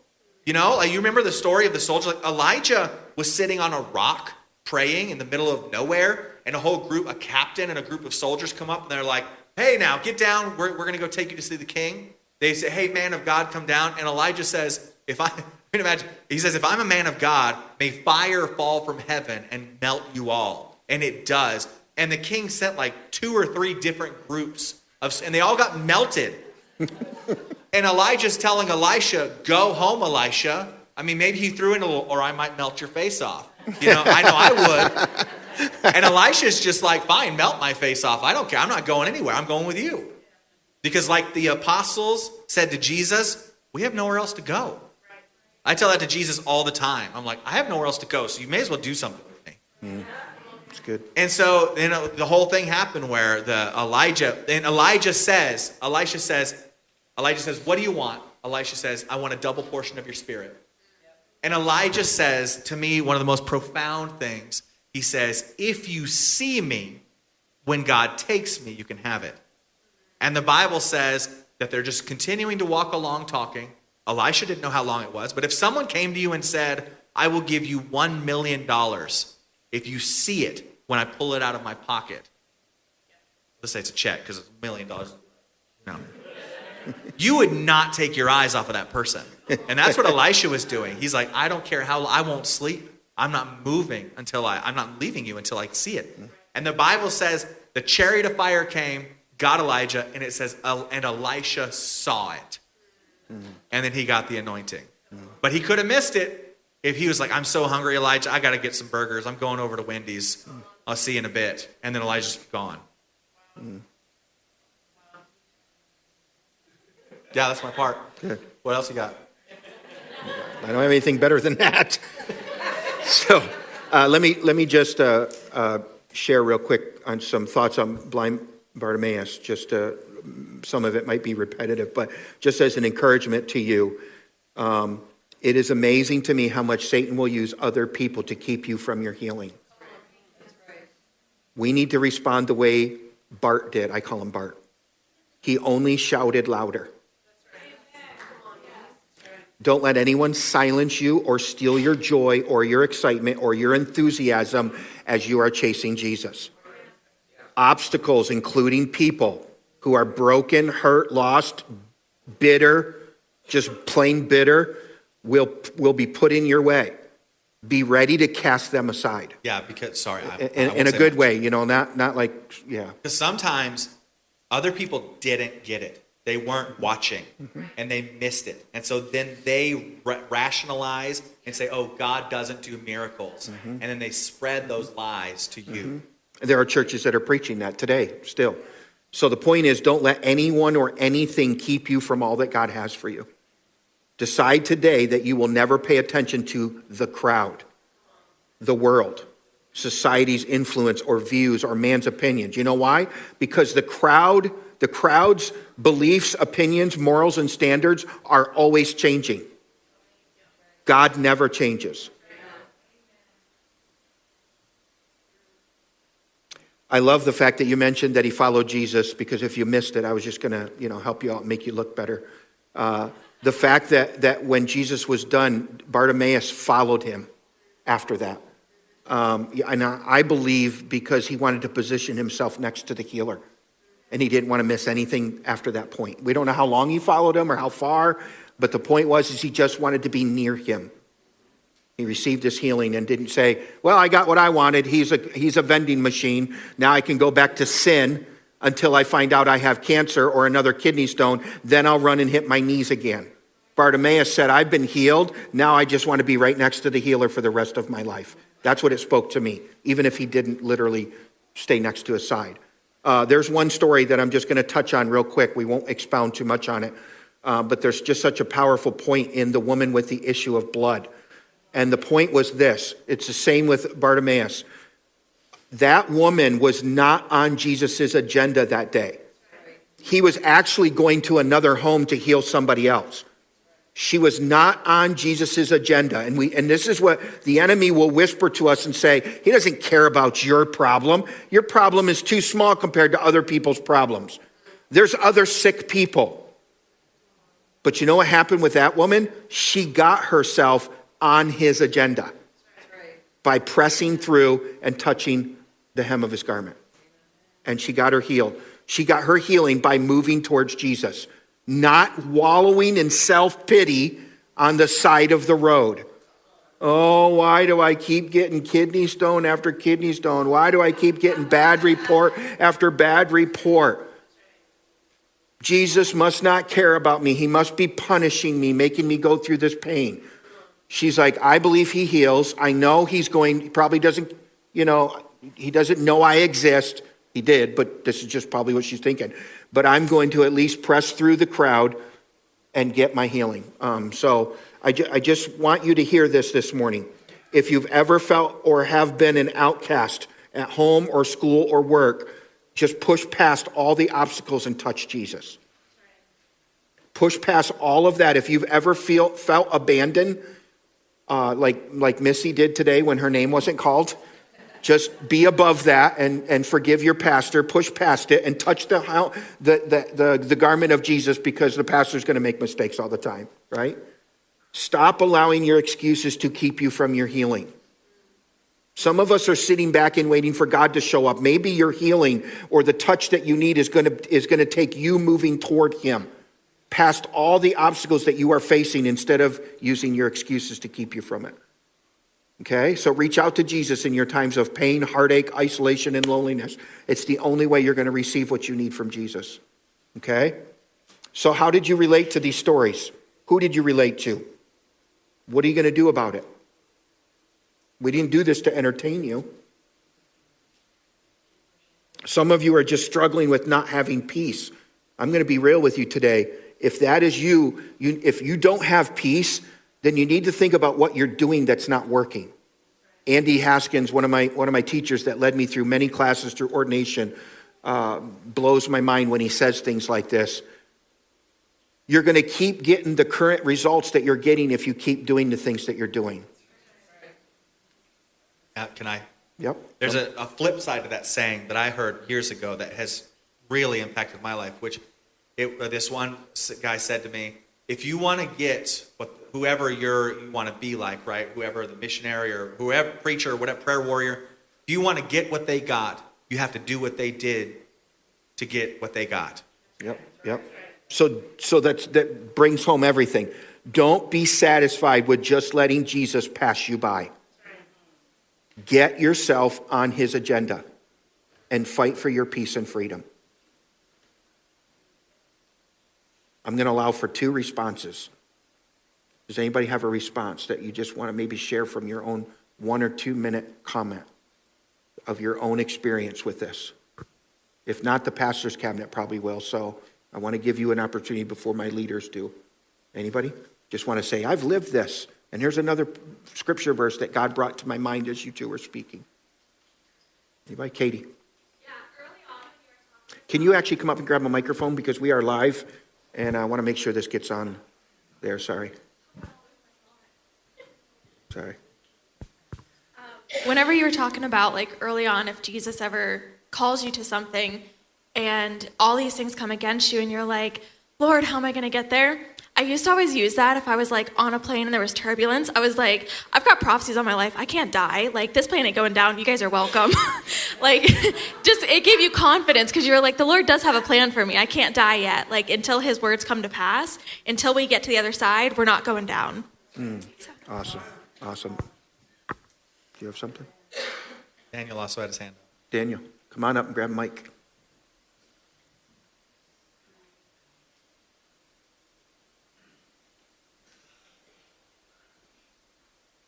You know, like you remember the story of the soldier? Like Elijah was sitting on a rock praying in the middle of nowhere, and a whole group, a captain and a group of soldiers come up and they're like, Hey, now get down. We're, we're going to go take you to see the king. They say, Hey, man of God, come down. And Elijah says, If I, [LAUGHS] I mean, imagine, he says, If I'm a man of God, may fire fall from heaven and melt you all. And it does. And the king sent like two or three different groups of, and they all got melted. [LAUGHS] And Elijah's telling Elisha, go home, Elisha. I mean, maybe he threw in a little, or I might melt your face off. You know, I know I would. [LAUGHS] And Elisha's just like, fine, melt my face off. I don't care. I'm not going anywhere. I'm going with you. Because, like the apostles said to Jesus, we have nowhere else to go. I tell that to Jesus all the time. I'm like, I have nowhere else to go, so you may as well do something with me. Mm-hmm. It's good. And so, you know, the whole thing happened where the Elijah, and Elijah says, Elisha says, Elijah says, What do you want? Elisha says, I want a double portion of your spirit. And Elijah says to me one of the most profound things. He says, If you see me when God takes me, you can have it. And the Bible says that they're just continuing to walk along talking. Elisha didn't know how long it was, but if someone came to you and said, I will give you $1 million if you see it when I pull it out of my pocket, let's say it's a check because it's a million dollars. No. You would not take your eyes off of that person. And that's what Elisha was doing. He's like, I don't care how, I won't sleep. I'm not moving until I, I'm not leaving you until I see it. And the Bible says the chariot of fire came, got Elijah, and it says, and Elisha saw it. And then he got the anointing. But he could have missed it if he was like, I'm so hungry, Elijah, I got to get some burgers. I'm going over to Wendy's. I'll see you in a bit. And then Elijah's gone. Yeah, that's my part. Good. What else you got? I don't have anything better than that. [LAUGHS] so uh, let me let me just uh, uh, share real quick on some thoughts on blind Bartimaeus. Just uh, some of it might be repetitive, but just as an encouragement to you, um, it is amazing to me how much Satan will use other people to keep you from your healing. We need to respond the way Bart did. I call him Bart. He only shouted louder. Don't let anyone silence you or steal your joy or your excitement or your enthusiasm as you are chasing Jesus. obstacles, including people who are broken, hurt, lost, bitter, just plain bitter, will, will be put in your way. Be ready to cast them aside. Yeah, because sorry, I, In, I in a good way, you know, not, not like, yeah. Because sometimes other people didn't get it. They weren't watching Mm-hmm. and they missed it. And so then they ra- rationalize and say, oh, God doesn't do miracles. Mm-hmm. And then they spread those lies to you. There are churches that are preaching that today still. So the point is don't let anyone or anything keep you from all that God has for you. Decide today that you will never pay attention to the crowd, the world, society's influence or views or man's opinions. You know why? Because the crowd, the crowd's beliefs, opinions, morals and standards are always changing. God never changes. I love the fact that you mentioned that he followed Jesus because if you missed it, I was just going to, you know, help you out, make you look better. Uh, the fact that that when Jesus was done, Bartimaeus followed him after that, um, and I believe because he wanted to position himself next to the healer, and he didn't want to miss anything after that point. We don't know how long he followed him or how far, but the point was is he just wanted to be near him. He received his healing and didn't say, Well, I got what I wanted. He's a, he's a vending machine. Now I can go back to sin until I find out I have cancer or another kidney stone. Then I'll run and hit my knees again. Bartimaeus said, I've been healed. Now I just want to be right next to the healer for the rest of my life. That's what it spoke to me, even if he didn't literally stay next to his side. Uh, there's one story that I'm just going to touch on real quick. We won't expound too much on it. Uh, but there's just such a powerful point in the woman with the issue of blood. And the point was this it's the same with Bartimaeus. That woman was not on Jesus' agenda that day. He was actually going to another home to heal somebody else. She was not on Jesus' agenda. And, we, and this is what the enemy will whisper to us and say, He doesn't care about your problem. Your problem is too small compared to other people's problems. There's other sick people. But you know what happened with that woman? She got herself on his agenda by pressing through and touching the hem of his garment. And she got her healed. She got her healing by moving towards Jesus, not wallowing in self pity on the side of the road. Oh, why do I keep getting kidney stone after kidney stone? Why do I keep getting bad report after bad report? Jesus must not care about me. He must be punishing me, making me go through this pain. She's like, I believe he heals. I know he's going, he probably doesn't, you know, he doesn't know I exist. He did, but this is just probably what she's thinking. But I'm going to at least press through the crowd and get my healing. Um, so I, ju- I just want you to hear this this morning. If you've ever felt or have been an outcast at home or school or work, just push past all the obstacles and touch Jesus. Push past all of that. If you've ever feel, felt abandoned, uh, like, like Missy did today when her name wasn't called, just be above that and, and forgive your pastor, push past it, and touch the, the, the, the, the garment of Jesus because the pastor's going to make mistakes all the time, right? Stop allowing your excuses to keep you from your healing. Some of us are sitting back and waiting for God to show up. Maybe your healing or the touch that you need is going to, is going to take you moving toward Him, past all the obstacles that you are facing instead of using your excuses to keep you from it. Okay, so reach out to Jesus in your times of pain, heartache, isolation, and loneliness. It's the only way you're going to receive what you need from Jesus. Okay? So, how did you relate to these stories? Who did you relate to? What are you going to do about it? We didn't do this to entertain you. Some of you are just struggling with not having peace. I'm going to be real with you today. If that is you, you if you don't have peace, then you need to think about what you're doing that's not working. Andy Haskins, one of my, one of my teachers that led me through many classes through ordination, uh, blows my mind when he says things like this. You're going to keep getting the current results that you're getting if you keep doing the things that you're doing. Uh, can I? Yep. There's a, a flip side to that saying that I heard years ago that has really impacted my life, which it, uh, this one guy said to me, if you want to get what whoever you're, you want to be like, right? Whoever the missionary or whoever preacher, or whatever prayer warrior, if you want to get what they got, You have to do what they did to get what they got. Yep, yep. So, so that's, that brings home everything. Don't be satisfied with just letting Jesus pass you by. Get yourself on his agenda and fight for your peace and freedom. I'm going to allow for two responses. Does anybody have a response that you just want to maybe share from your own one or two minute comment of your own experience with this? If not, the pastor's cabinet probably will. So I want to give you an opportunity before my leaders do. Anybody? Just want to say, I've lived this. And here's another scripture verse that God brought to my mind as you two were speaking. Anybody? Katie. Yeah, early on. Can you actually come up and grab a microphone because we are live and I want to make sure this gets on there. Sorry. Sorry. Whenever you were talking about like early on, if Jesus ever calls you to something and all these things come against you and you're like, Lord, how am I going to get there? I used to always use that if I was like on a plane and there was turbulence. I was like, I've got prophecies on my life. I can't die. Like this plane ain't going down. You guys are welcome. [LAUGHS] like [LAUGHS] just it gave you confidence because you were like, the Lord does have a plan for me. I can't die yet. Like until his words come to pass, until we get to the other side, we're not going down. Mm, awesome. Awesome. Do you have something? Daniel also had his hand. Daniel, come on up and grab a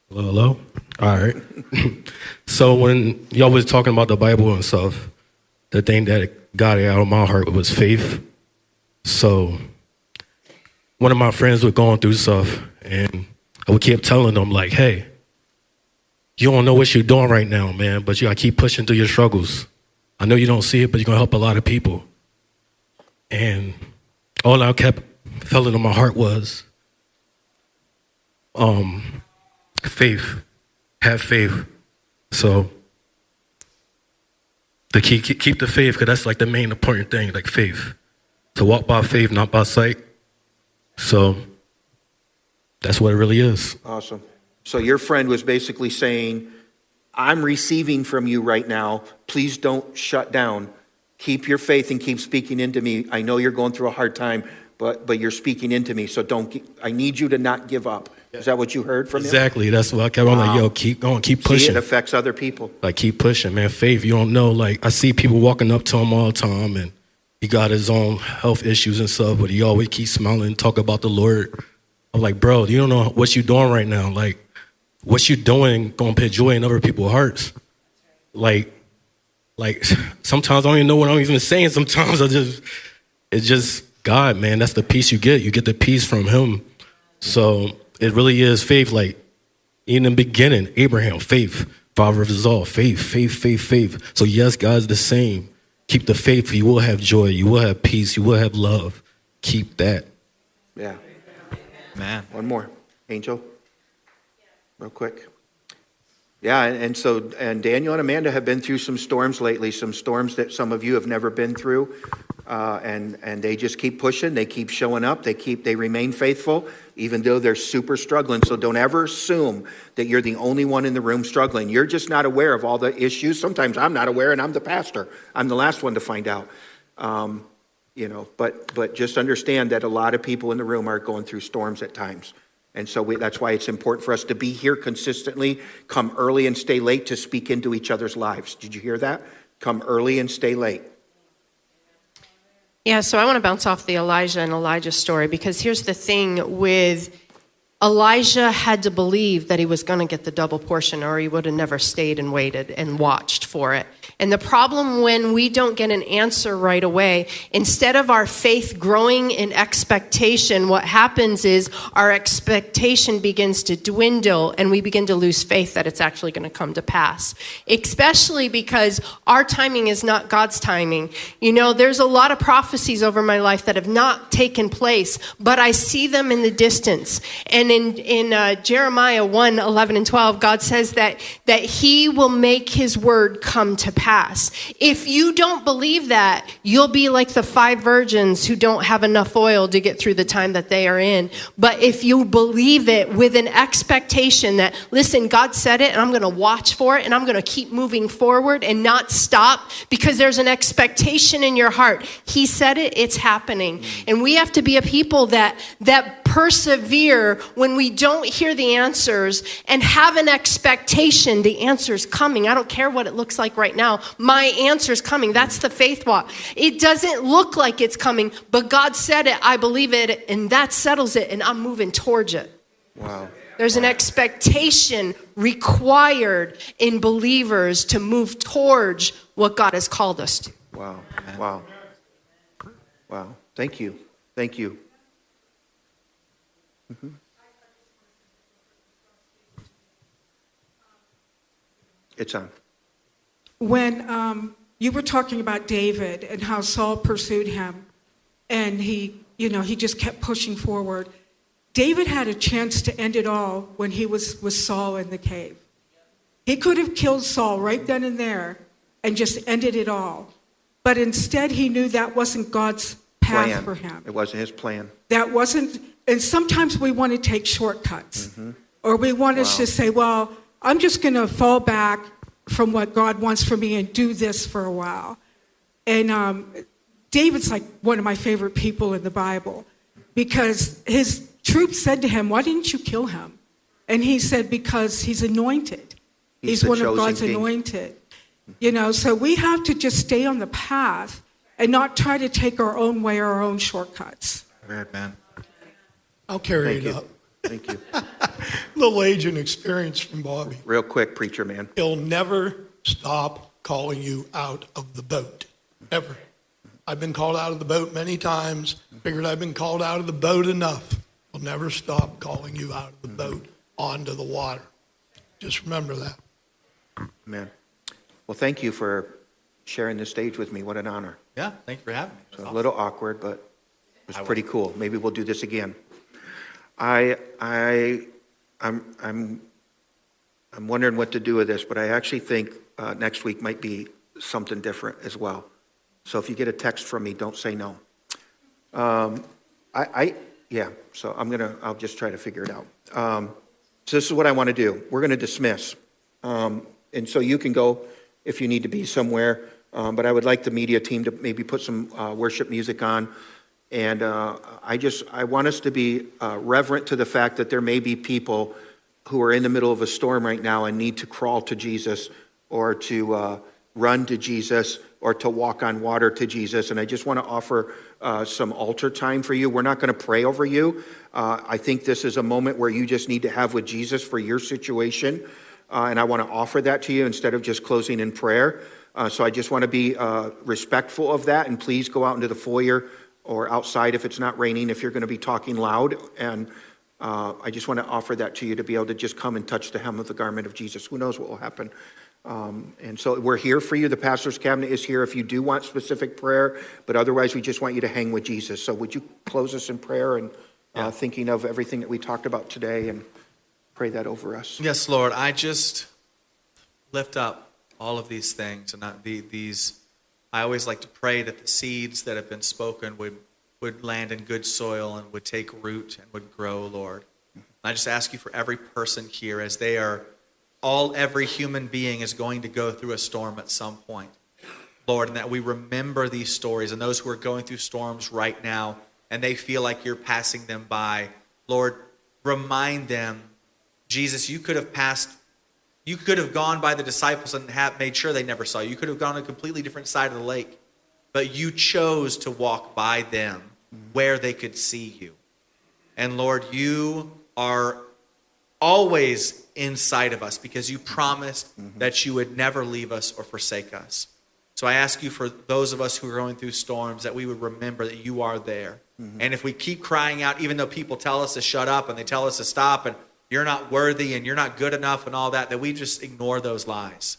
Hello, hello. All right. [LAUGHS] so when y'all was talking about the Bible and stuff, the thing that got it out of my heart was faith. So one of my friends was going through stuff, and I would keep telling them like, "Hey, you don't know what you're doing right now, man, but you gotta keep pushing through your struggles. I know you don't see it, but you're gonna help a lot of people." And all I kept feeling in my heart was, um, faith. Have faith. So the key, keep, the faith, because that's like the main important thing, like faith. To walk by faith, not by sight. So that's what it really is. Awesome. So your friend was basically saying, I'm receiving from you right now. Please don't shut down. Keep your faith and keep speaking into me. I know you're going through a hard time, but but you're speaking into me. So don't. gi- I need you to not give up. Is that what you heard from him? Exactly. That's what I kept on like, yo, keep going, keep See, pushing. it affects other people. Like keep pushing, man. Faith, you don't know. Like I see people walking up to him all the time, and he got his own health issues and stuff, but he always keeps smiling, and talk about the Lord. I'm like, bro, you don't know what you're doing right now. Like, what you doing gonna put joy in other people's hearts. Like, like [LAUGHS] sometimes I don't even know what I'm even saying. Sometimes I just, it just God, man. That's the peace you get. You get the peace from Him. So it really is faith. Like in the beginning, Abraham, faith, father of us all, faith, faith, faith, faith. So yes, God's the same. Keep the faith. You will have joy. You will have peace. You will have love. Keep that. Yeah. Man. One more. Angel. Real quick. Yeah, and, and so, and Daniel and Amanda have been through some storms lately, some storms that some of you have never been through. Uh, and, and they just keep pushing. They keep showing up. They keep, they remain faithful, even though they're super struggling. So don't ever assume that you're the only one in the room struggling. You're just not aware of all the issues. Sometimes I'm not aware and I'm the pastor. I'm the last one to find out. Um, you know, but, but just understand that a lot of people in the room are going through storms at times. And so we, that's why it's important for us to be here consistently, come early and stay late to speak into each other's lives. Did you hear that? Come early and stay late. Yeah, so I want to bounce off the Elijah and Elisha story because here's the thing with Elijah had to believe that he was going to get the double portion or he would have never stayed and waited and watched for it. And the problem when we don't get an answer right away, instead of our faith growing in expectation, what happens is our expectation begins to dwindle and we begin to lose faith that it's actually going to come to pass. Especially because our timing is not God's timing. You know, there's a lot of prophecies over my life that have not taken place, but I see them in the distance. And in, in uh, Jeremiah 1 11 and 12, God says that, that He will make His word come to pass. If you don't believe that, you'll be like the five virgins who don't have enough oil to get through the time that they are in. But if you believe it with an expectation that, listen, God said it and I'm going to watch for it and I'm going to keep moving forward and not stop because there's an expectation in your heart. He said it, it's happening. And we have to be a people that, that persevere when we don't hear the answers and have an expectation the answer's coming. I don't care what it looks like right now. My answer's coming. That's the faith walk. It doesn't look like it's coming, but God said it. I believe it, and that settles it, and I'm moving towards it. Wow. There's an expectation required in believers to move towards what God has called us to. Wow. Wow. Wow. Thank you. Thank you. Mhm. It's on. when um, you were talking about David and how Saul pursued him, and he, you know, he just kept pushing forward. David had a chance to end it all when he was with Saul in the cave. He could have killed Saul right then and there and just ended it all. But instead, he knew that wasn't God's path Plan. for him It wasn't his plan. that wasn't and sometimes we want to take shortcuts or we want to Mm-hmm. Just say well i'm just going to fall back from what god wants for me and do this for a while and um, david's like one of my favorite people in the bible because his troops said to him why didn't you kill him and he said because he's anointed He's he's, one of god's king. anointed you know so we have to just stay on the path and not try to take our own way or our own shortcuts Weird, man. I'll carry Thank it you. up. Thank you. [LAUGHS] Little age and experience from Bobby. Real quick, preacher man. He'll never stop calling you out of the boat, ever. I've been called out of the boat many times. Figured I've been called out of the boat enough. He'll never stop calling you out of the boat onto the water. Just remember that. Man. Well, thank you for sharing the stage with me. What an honor. Yeah, thank you for having me. It was So a little awkward, but it was I will. pretty cool. Maybe we'll do this again. I, I, I'm, I'm, I'm wondering what to do with this, but I actually think uh, next week might be something different as well. So if you get a text from me, don't say no. Um, I, I, yeah. So I'm gonna, I'll just try to figure it out. Um, so this is what I want to do. We're to dismiss, um, and so you can go if you need to be somewhere. Um, but I would like the media team to maybe put some uh, worship music on. And uh, I just, I want us to be uh, reverent to the fact that there may be people who are in the middle of a storm right now and need to crawl to Jesus or to uh, run to Jesus or to walk on water to Jesus. And I just want to offer uh, some altar time for you. We're not going to pray over you. Uh, I think this is a moment where you just need to have with Jesus for your situation. Uh, and I want to offer that to you instead of just closing in prayer. So I just want to be respectful of that. And please go out into the foyer or outside if it's not raining, if you're going to be talking loud. And uh, I just want to offer that to you to be able to just come and touch the hem of the garment of Jesus. Who knows what will happen? Um, and so we're here for you. The pastor's cabinet is here if you do want specific prayer, but otherwise, we just want you to hang with Jesus. So would you close us in prayer and uh, thinking of everything that we talked about today and pray that over us? Yes, Lord, I just lift up all of these things, and these. I always like to pray that the seeds that have been spoken would would land in good soil and would take root and would grow, Lord. And I just ask you for every person here, as they are, all every human being is going to go through a storm at some point, Lord, and that we remember these stories and those who are going through storms right now, and they feel like you're passing them by, Lord, remind them Jesus, you could have passed, you could have gone by the disciples and have made sure they never saw you. You could have gone on a completely different side of the lake, but you chose to walk by them where they could see you. And Lord, you are always inside of us because you promised mm-hmm. that you would never leave us or forsake us. So I ask you for those of us who are going through storms that we would remember that you are there. Mm-hmm. And if we keep crying out, even though people tell us to shut up and they tell us to stop and you're not worthy and you're not good enough and all that, that we just ignore those lies.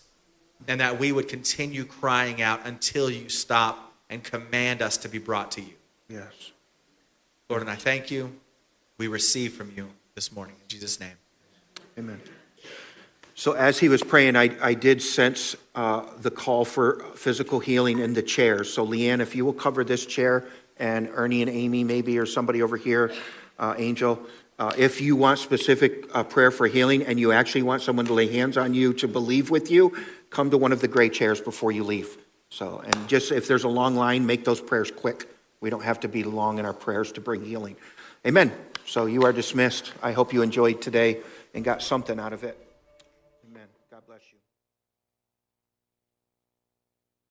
And that we would continue crying out until you stop and command us to be brought to you. Yes. Lord, and I thank you. We receive from you. this morning. In Jesus' name. Amen. So as he was praying, I, I did sense uh, the call for physical healing in the chairs. So Leanne, if you will cover this chair, and Ernie and Amy maybe, or somebody over here, uh, Angel, uh, if you want specific uh, prayer for healing and you actually want someone to lay hands on you to believe with you, come to one of the gray chairs before you leave. So, and just if there's a long line, make those prayers quick. We don't have to be long in our prayers to bring healing. Amen. So you are dismissed. I hope you enjoyed today and got something out of it.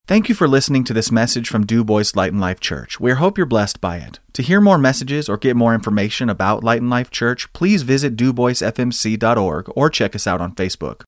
Thank you for listening to this message from DuBois Light and Life Church. We hope you're blessed by it. To hear more messages or get more information about Light and Life Church, please visit duboisfmc.org or check us out on Facebook.